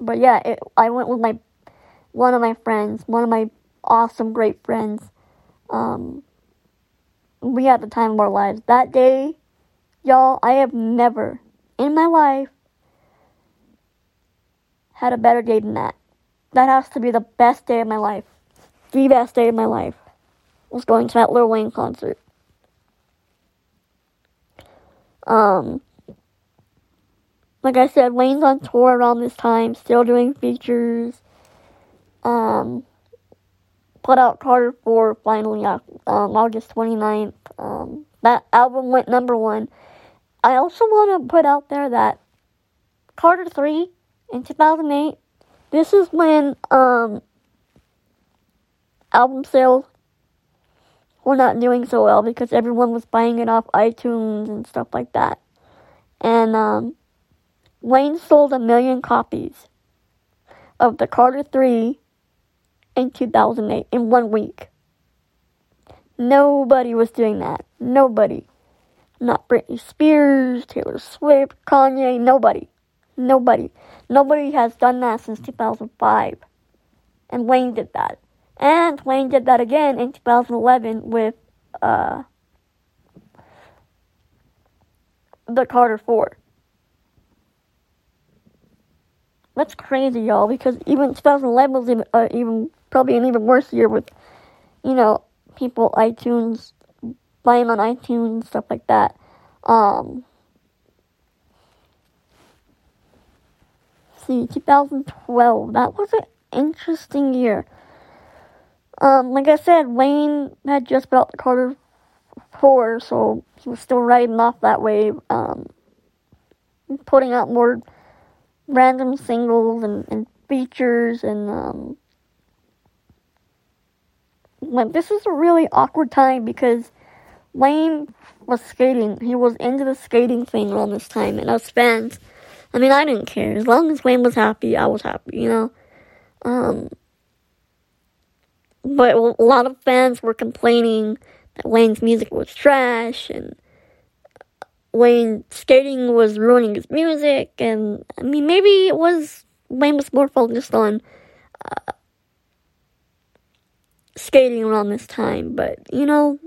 But yeah, it, I went with my one of my friends, one of my awesome, great friends. Um, we had the time of our lives that day, y'all. I have never in my life had a better day than that. That has to be the best day of my life the best day of my life was going to that Lil Wayne concert. Um, like I said, Wayne's on tour around this time, still doing features. Um, put out Carter 4 finally um, August 29th. Um, that album went number one. I also want to put out there that Carter 3 in 2008, this is when um, album sales were not doing so well because everyone was buying it off iTunes and stuff like that. And um, Wayne sold a million copies of the Carter 3 in 2008 in one week. Nobody was doing that. Nobody. Not Britney Spears, Taylor Swift, Kanye, nobody. Nobody. Nobody has done that since 2005. And Wayne did that. And Wayne did that again in 2011 with uh, the Carter 4. That's crazy, y'all, because even 2011 was even, uh, even probably an even worse year with, you know, people iTunes, buying on iTunes, and stuff like that. Um, see, 2012, that was an interesting year. Um, like I said, Wayne had just bought the Carter 4, so he was still riding off that wave, um, putting out more random singles and, and features and, um, like, this is a really awkward time because Wayne was skating. He was into the skating thing around this time, and us fans, I mean, I didn't care. As long as Wayne was happy, I was happy, you know? Um, but a lot of fans were complaining that Wayne's music was trash and Wayne skating was ruining his music. And I mean, maybe it was Wayne was more focused on uh, skating around this time, but you know,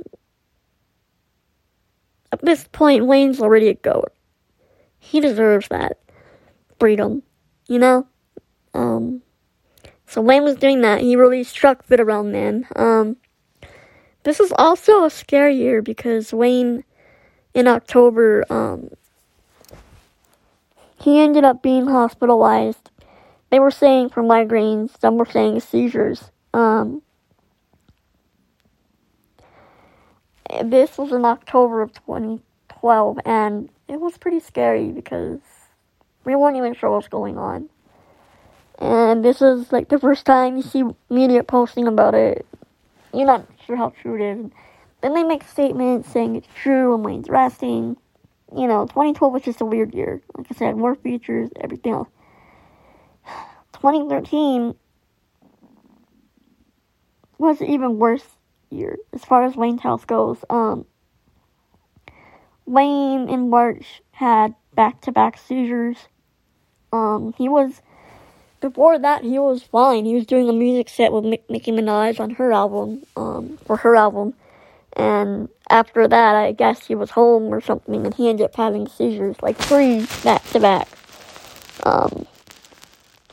at this point, Wayne's already a goat. He deserves that freedom, you know? Um, so Wayne was doing that. He really struck fit around then. Um, this is also a scary year because Wayne, in October, um, he ended up being hospitalized. They were saying for migraines, some were saying seizures. Um, this was in October of 2012, and it was pretty scary because we weren't even sure what was going on. And this is like the first time you see media posting about it. You're not sure how true it is. Then they make statements saying it's true and Wayne's resting. You know, 2012 was just a weird year. Like I said, more features, everything else. 2013 was even worse year as far as Wayne's health goes. Um, Wayne in March had back to back seizures. Um, he was before that, he was fine. He was doing a music set with Nicki Minaj on her album, um, for her album. And after that, I guess he was home or something, and he ended up having seizures, like three back to back. Um,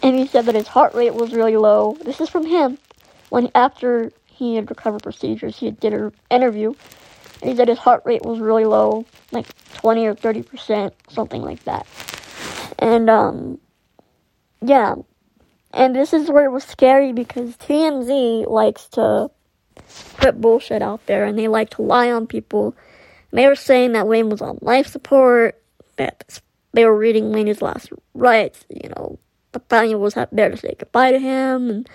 and he said that his heart rate was really low. This is from him. When after he had recovered procedures, he did an interview, and he said his heart rate was really low, like 20 or 30 percent, something like that. And um, yeah, and this is where it was scary because TMZ likes to put bullshit out there and they like to lie on people. And they were saying that Wayne was on life support, that they were reading Wayne's last rites, you know, the family was there to say goodbye to him, and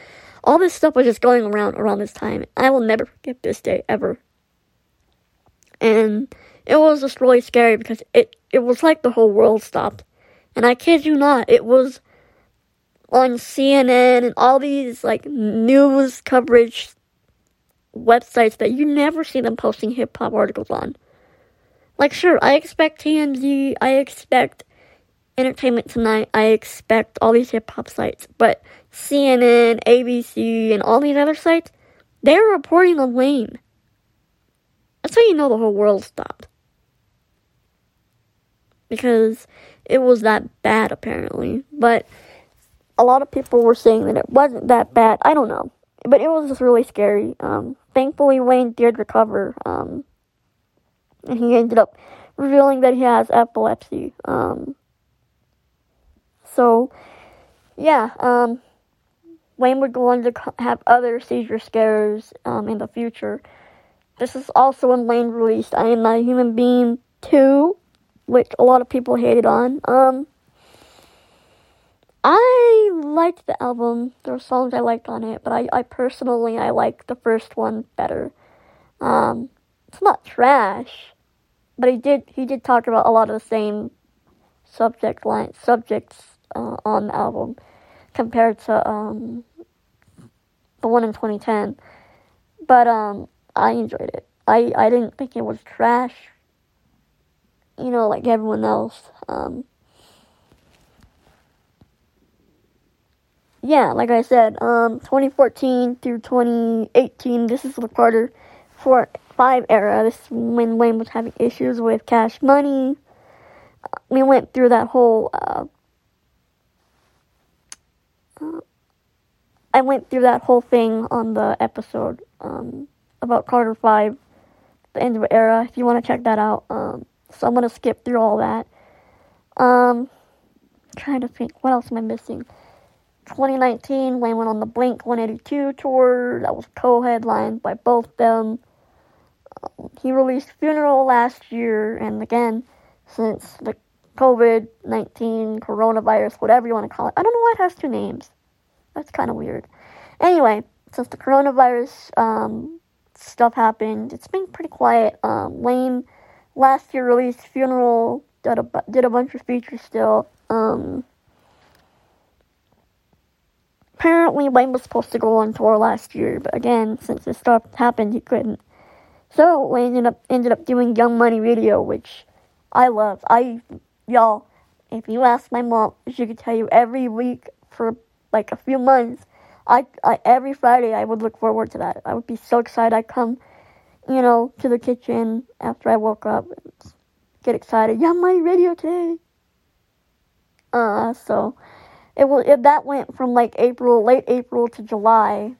all this stuff was just going around around this time. I will never forget this day ever. And it was just really scary because it, it was like the whole world stopped. And I kid you not, it was on CNN and all these like news coverage websites that you never see them posting hip hop articles on. Like, sure, I expect TMZ, I expect Entertainment Tonight, I expect all these hip hop sites, but CNN, ABC, and all these other sites, they're reporting on Wayne. That's how you know the whole world stopped. Because it was that bad, apparently. But a lot of people were saying that it wasn't that bad. I don't know. But it was just really scary. Um, thankfully, Wayne did recover. Um, and he ended up revealing that he has epilepsy. Um, so, yeah, um, Wayne would go on to have other seizure scares um, in the future. This is also when Wayne released I Am Not a Human Being 2, which a lot of people hated on. Um, I liked the album. There were songs I liked on it, but I, I personally I like the first one better. Um, it's not trash, but he did he did talk about a lot of the same subject line subjects uh, on the album compared to um, the one in 2010. But um, I enjoyed it. I I didn't think it was trash. You know, like everyone else. Um, yeah, like I said, um, 2014 through 2018, this is the Carter 4 5 era. This is when Wayne was having issues with cash money. We went through that whole. Uh, uh, I went through that whole thing on the episode um, about Carter 5, the end of the era, if you want to check that out. Um, so I'm to skip through all that. Um, trying to think, what else am I missing? 2019, Wayne went on the Blink 182 tour that was co-headlined by both them. Um, he released Funeral last year, and again, since the COVID-19 coronavirus, whatever you want to call it, I don't know why it has two names. That's kind of weird. Anyway, since the coronavirus um, stuff happened, it's been pretty quiet. Um, Wayne last year released Funeral, did a, did a bunch of features still. Um, Apparently, Wayne was supposed to go on tour last year, but again, since this stuff happened, he couldn't. So Wayne ended up ended up doing Young Money Radio, which I love. I y'all, if you ask my mom, she could tell you every week for like a few months. I, I every Friday I would look forward to that. I would be so excited. I'd come, you know, to the kitchen after I woke up, get excited. Yeah, my Radio today. Uh, so it will it, that went from like April, late April to July.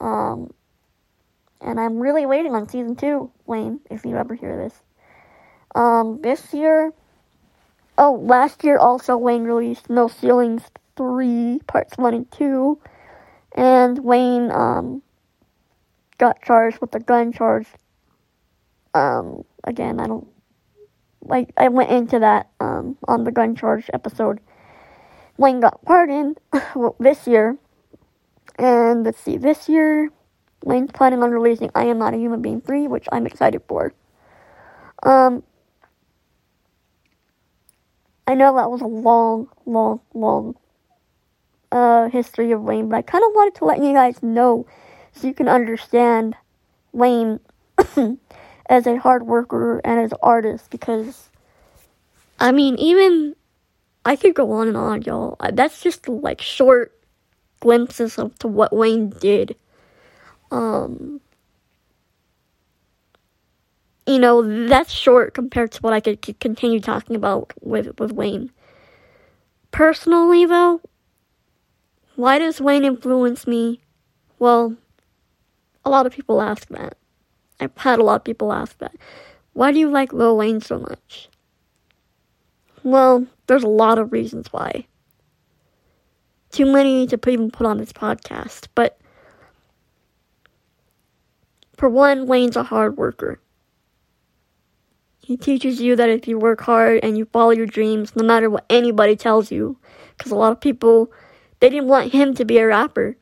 Um, and I'm really waiting on season two, Wayne, if you ever hear this. Um, this year, oh, last year also Wayne released No Ceilings 3, parts 1 and 2. And Wayne, um, got charged with a gun charge. Um, again, I don't, like, I went into that, um, on the gun charge episode. Wayne got pardoned well, this year. And let's see, this year, Wayne's planning on releasing I Am Not a Human Being 3, which I'm excited for. Um, I know that was a long, long, long uh, history of Wayne, but I kind of wanted to let you guys know so you can understand Wayne as a hard worker and as an artist because, I mean, even I could go on and on, y'all. That's just like short glimpses of to what Wayne did. Um, you know, that's short compared to what I could, continue talking about with with Wayne. Personally, though, why does Wayne influence me? Well, a lot of people ask that. I've had a lot of people ask that. Why do you like Lil Wayne so much? Well, there's a lot of reasons why. Too many to even put on this podcast, but for one, Wayne's a hard worker. He teaches you that if you work hard and you follow your dreams, no matter what anybody tells you, because a lot of people, they didn't want him to be a rapper.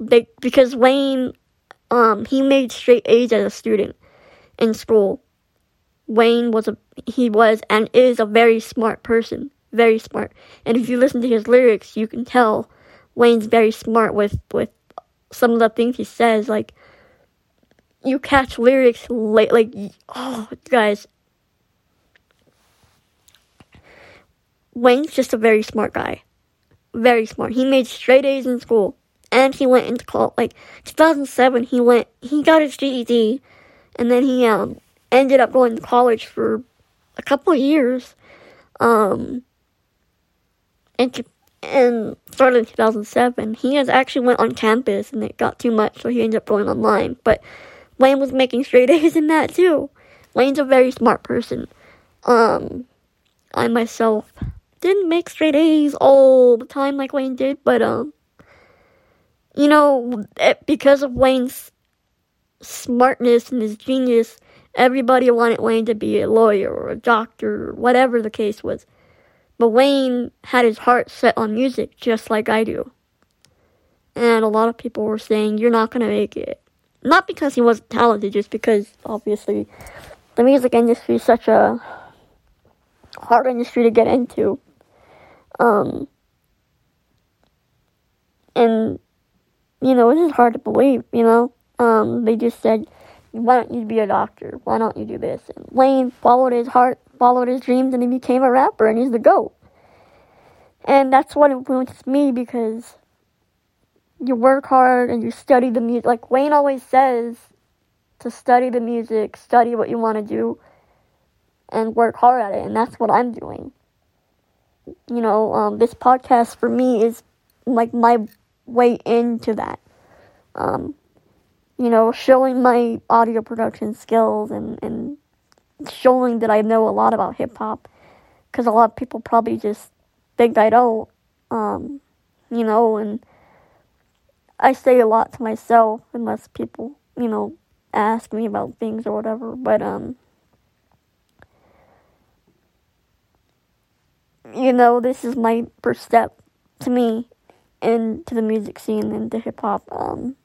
They, because Wayne, um, he made straight A's as a student in school. Wayne was a he was and is a very smart person, very smart. And if you listen to his lyrics, you can tell Wayne's very smart with with some of the things he says. Like you catch lyrics late, like oh guys. Wayne's just a very smart guy, very smart. He made straight A's in school, and he went into college. Like 2007, he went he got his GED, and then he um ended up going to college for a couple years. Um, and and started in 2007. He has actually went on campus and it got too much, so he ended up going online. But Wayne was making straight A's in that too. Wayne's a very smart person. Um, I myself didn't make straight A's all the time like Wayne did, but um, you know, it, because of Wayne's smartness and his genius, Everybody wanted Wayne to be a lawyer or a doctor or whatever the case was. But Wayne had his heart set on music just like I do. And a lot of people were saying, You're not going to make it. Not because he wasn't talented, just because obviously the music industry is such a hard industry to get into. Um, and you know, it's just hard to believe, you know. Um, they just said, why don't you be a doctor? Why don't you do this? And Wayne followed his heart, followed his dreams, and he became a rapper, and he's the GOAT. And that's what influences me because you work hard and you study the music. Like Wayne always says, to study the music, study what you want to do, and work hard at it. And that's what I'm doing. You know, um, this podcast for me is like my way into that. Um, you know, showing my audio production skills and, and showing that I know a lot about hip hop. Because a lot of people probably just think I don't. Um, you know, and I say a lot to myself unless people, you know, ask me about things or whatever. But, um, you know, this is my first step to me into the music scene and to hip hop. Um,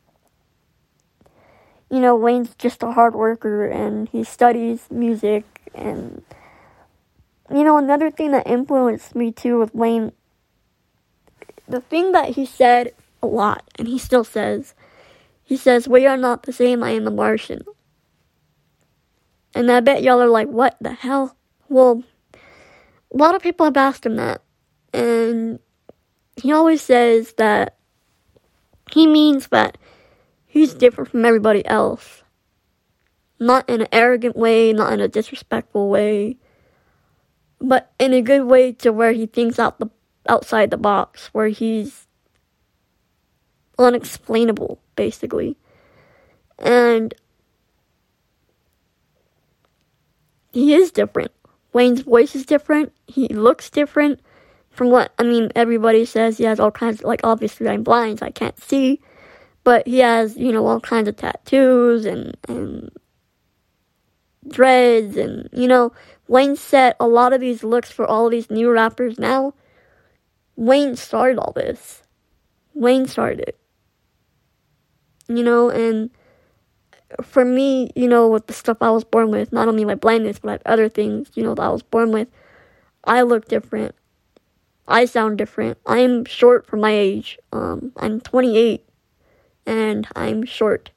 you know, Wayne's just a hard worker and he studies music and you know, another thing that influenced me too with Wayne the thing that he said a lot and he still says he says, We are not the same, I am a Martian. And I bet y'all are like, What the hell? Well a lot of people have asked him that. And he always says that he means that he's different from everybody else. Not in an arrogant way, not in a disrespectful way, but in a good way to where he thinks out the outside the box, where he's unexplainable, basically. And he is different. Wayne's voice is different. He looks different. From what I mean, everybody says he has all kinds. Of, like obviously, I'm blind, so I can't see. But he has, you know, all kinds of tattoos and and dreads, and you know, Wayne set a lot of these looks for all of these new rappers now. Wayne started all this. Wayne started it. You know, and for me, you know, with the stuff I was born with, not only my blindness, but other things, you know, that I was born with, I look different. I sound different. I'm short for my age. Um, I'm 28 and I'm short.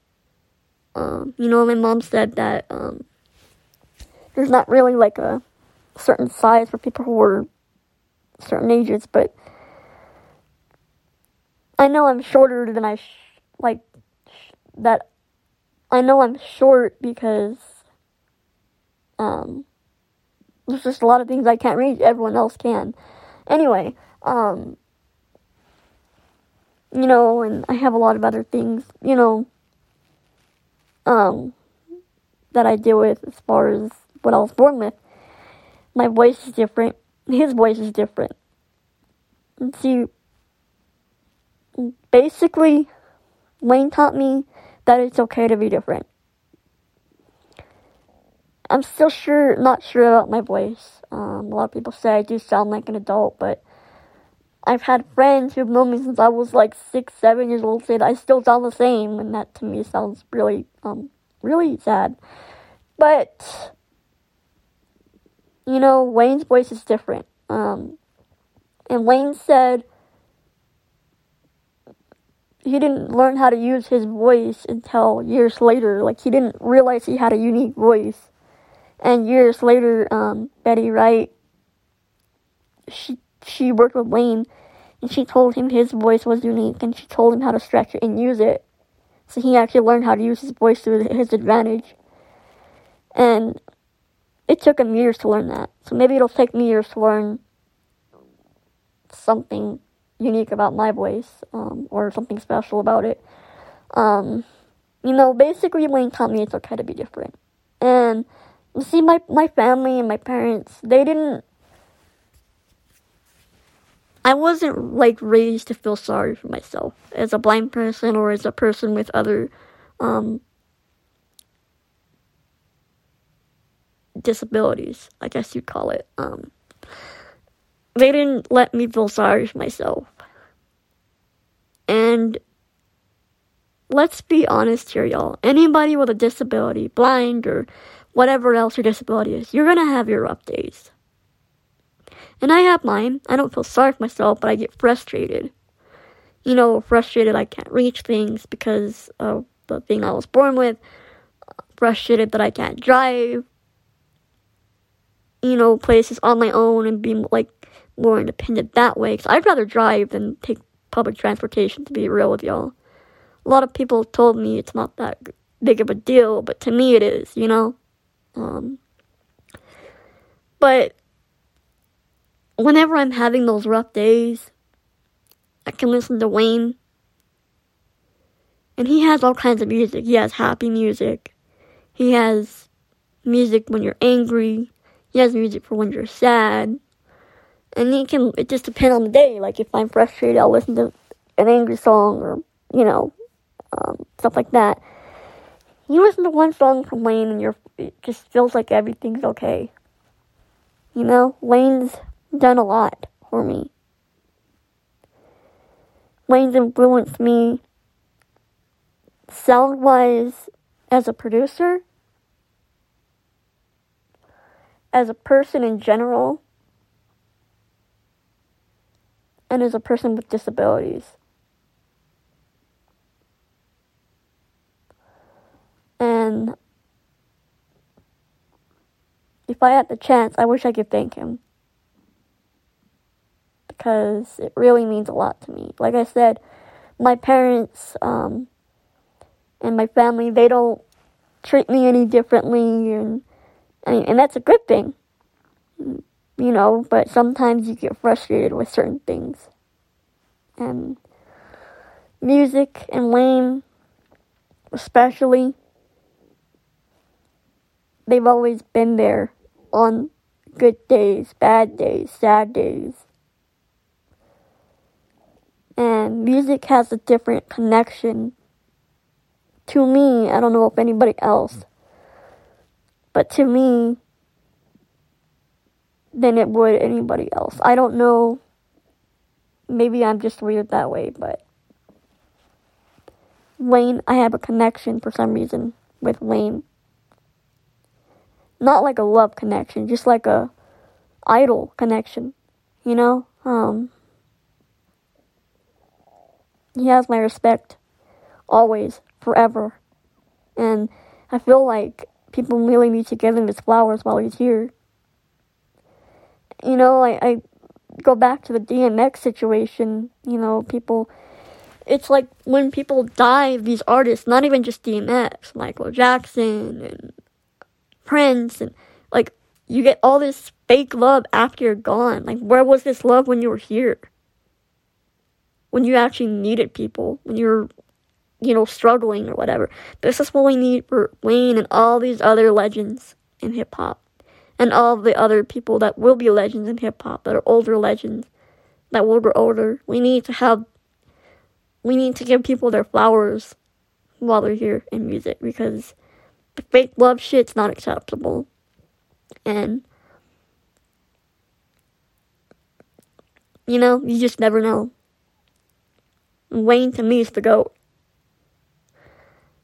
Um, you know, my mom said that um, there's not really like a certain size for people who are certain ages, but I know I'm shorter than I sh- like sh- that. I know I'm short because um, there's just a lot of things I can't read. Everyone else can. Anyway, um, you know, and I have a lot of other things, you know, um, that I deal with as far as what I was born with. My voice is different. His voice is different. And see, basically, Wayne taught me that it's okay to be different. I'm still sure, not sure about my voice. Um, a lot of people say I do sound like an adult, but I've had friends who've known me since I was like six, seven years old say I still sound the same, and that to me sounds really, um, really sad. But you know, Wayne's voice is different. Um, and Wayne said he didn't learn how to use his voice until years later. Like he didn't realize he had a unique voice. And years later, um, Betty Wright, she she worked with Wayne, and she told him his voice was unique, and she told him how to stretch it and use it. So he actually learned how to use his voice to his advantage. And it took him years to learn that. So maybe it'll take me years to learn something unique about my voice, um, or something special about it. Um, you know, basically, Wayne taught me it's okay to be different. And you see, my my family and my parents, they didn't I wasn't like raised to feel sorry for myself as a blind person or as a person with other um, disabilities, I guess you'd call it. Um, they didn't let me feel sorry for myself. And let's be honest here, y'all. Anybody with a disability, blind or whatever else your disability is, you're gonna have your rough days. And I have mine. I don't feel sorry for myself, but I get frustrated. You know, frustrated I can't reach things because of the thing I was born with. Frustrated that I can't drive. You know, places on my own and be like more independent that way. Cause I'd rather drive than take public transportation. To be real with y'all, a lot of people told me it's not that big of a deal, but to me it is. You know, um, but whenever I'm having those rough days, I can listen to Wayne. And he has all kinds of music. He has happy music. He has music when you're angry. He has music for when you're sad. And he can, it just depends on the day. Like if I'm frustrated, I'll listen to an angry song or, you know, um, stuff like that. You listen to one song from Wayne and you're, it just feels like everything's okay. You know, Wayne's done a lot for me. Wayne's influenced me sound wise as a producer, as a person in general, and as a person with disabilities. And if I had the chance, I wish I could thank him because it really means a lot to me. Like I said, my parents um, and my family, they don't treat me any differently, and and that's a good thing, you know. But sometimes you get frustrated with certain things, and music and Wayne, especially, they've always been there on good days, bad days, sad days. And music has a different connection to me. I don't know if anybody else, but to me, than it would anybody else. I don't know. Maybe I'm just weird that way, but Wayne, I have a connection for some reason with Wayne. Not like a love connection, just like a idol connection, you know? Um, he has my respect always, forever. And I feel like people really need to give him his flowers while he's here. You know, I, I go back to the DMX situation, you know, people it's like when people die, these artists, not even just DMX, Michael Jackson and Prince and like you get all this fake love after you're gone. Like where was this love when you were here? when you actually needed people, when you're, you know, struggling or whatever. This is what we need for Wayne and all these other legends in hip hop. And all the other people that will be legends in hip hop, that are older legends, that will grow older. We need to have, we need to give people their flowers while they're here in music because the fake love shit's not acceptable. And, you know, you just never know. Wayne to me is the GOAT.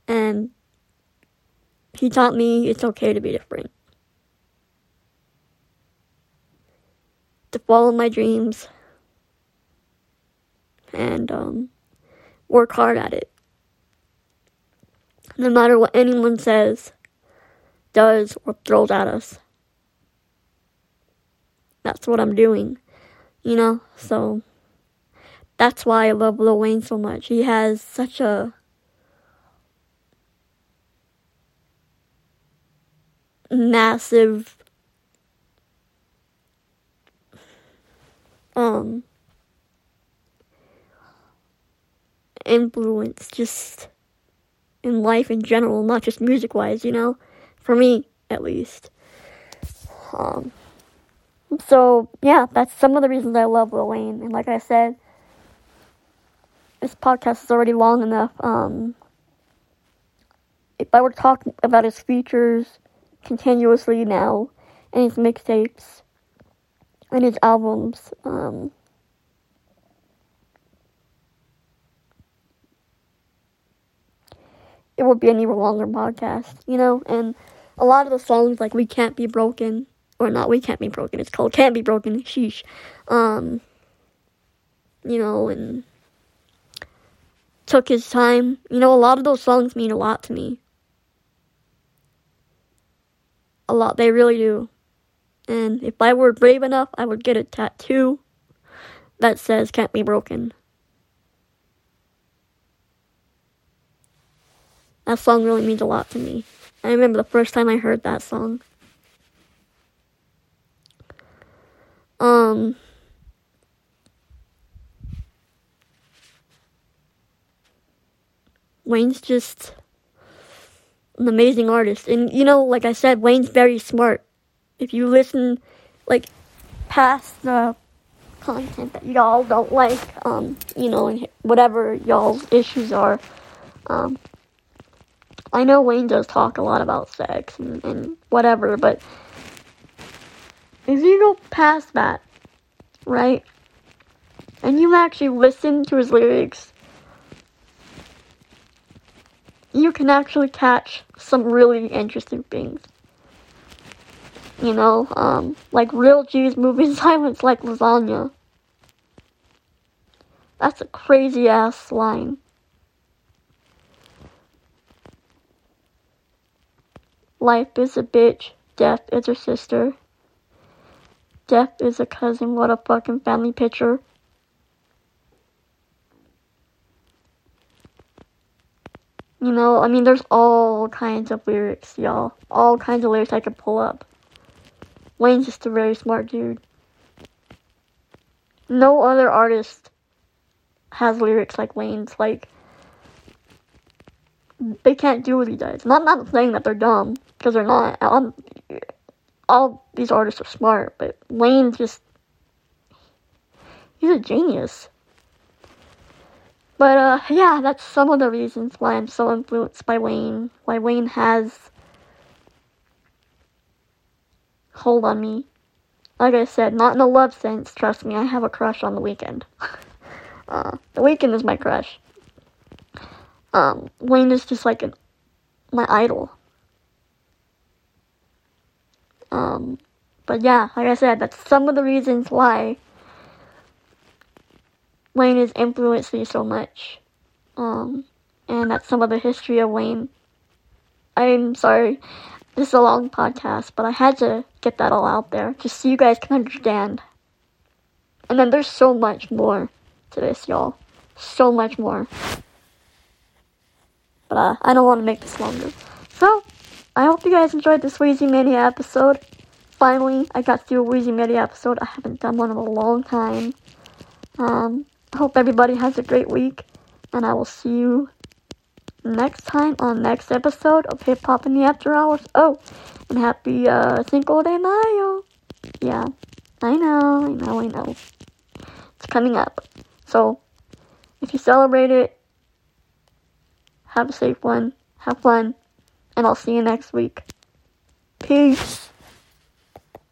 And he taught me it's okay to be different. To follow my dreams and um, work hard at it. No matter what anyone says, does, or throws at us. That's what I'm doing, you know? So. That's why I love Lil Wayne so much. He has such a massive um influence just in life in general, not just music wise, you know? For me, at least. Um, so, yeah, that's some of the reasons I love Lil Wayne. And like I said, this podcast is already long enough. Um, if I were to talk about his features continuously now, and his mixtapes, and his albums, um, it would be an even longer podcast, you know? And a lot of the songs, like We Can't Be Broken, or not We Can't Be Broken, it's called Can't Be Broken, sheesh. Um, you know, and took his time. You know, a lot of those songs mean a lot to me. A lot, they really do. And if I were brave enough, I would get a tattoo that says Can't Be Broken. That song really means a lot to me. I remember the first time I heard that song. Um, Wayne's just an amazing artist. And, you know, like I said, Wayne's very smart. If you listen, like, past the content that y'all don't like, um, you know, and whatever y'all's issues are, um, I know Wayne does talk a lot about sex and, and whatever, but if you go past that, right, and you actually listen to his lyrics, you can actually catch some really interesting things. You know, um, like real G's moving silence like lasagna. That's a crazy ass line. Life is a bitch. Death is her sister. Death is a cousin. What a fucking family picture. You know, I mean, there's all kinds of lyrics, y'all. All kinds of lyrics I could pull up. Wayne's just a very smart dude. No other artist has lyrics like Wayne's. Like, they can't do what he does. And I'm not saying that they're dumb because they're not. I'm, all these artists are smart, but Wayne just he's a genius. But uh, yeah, that's some of the reasons why I'm so influenced by Wayne. Why Wayne has hold on me. Like I said, not in a love sense. Trust me, I have a crush on the Weeknd. uh, the Weeknd is my crush. Um, Wayne is just like an, my idol. Um, but yeah, like I said, that's some of the reasons why Wayne has influenced me so much. Um, and that's some of the history of Wayne. I'm sorry, this is a long podcast, but I had to get that all out there just so you guys can understand. And then there's so much more to this, y'all. So much more. But uh, I don't want to make this longer. So, I hope you guys enjoyed this Weezy Mania episode. Finally, I got to do a Weezy Mania episode. I haven't done one in a long time. Um, I hope everybody has a great week, and I will see you next time on next episode of Hip Hop in the After Hours. Oh, and happy uh, Cinco de Mayo. Yeah, I know, I know, I know. It's coming up. So, if you celebrate it, have a safe one, have fun, and I'll see you next week. Peace.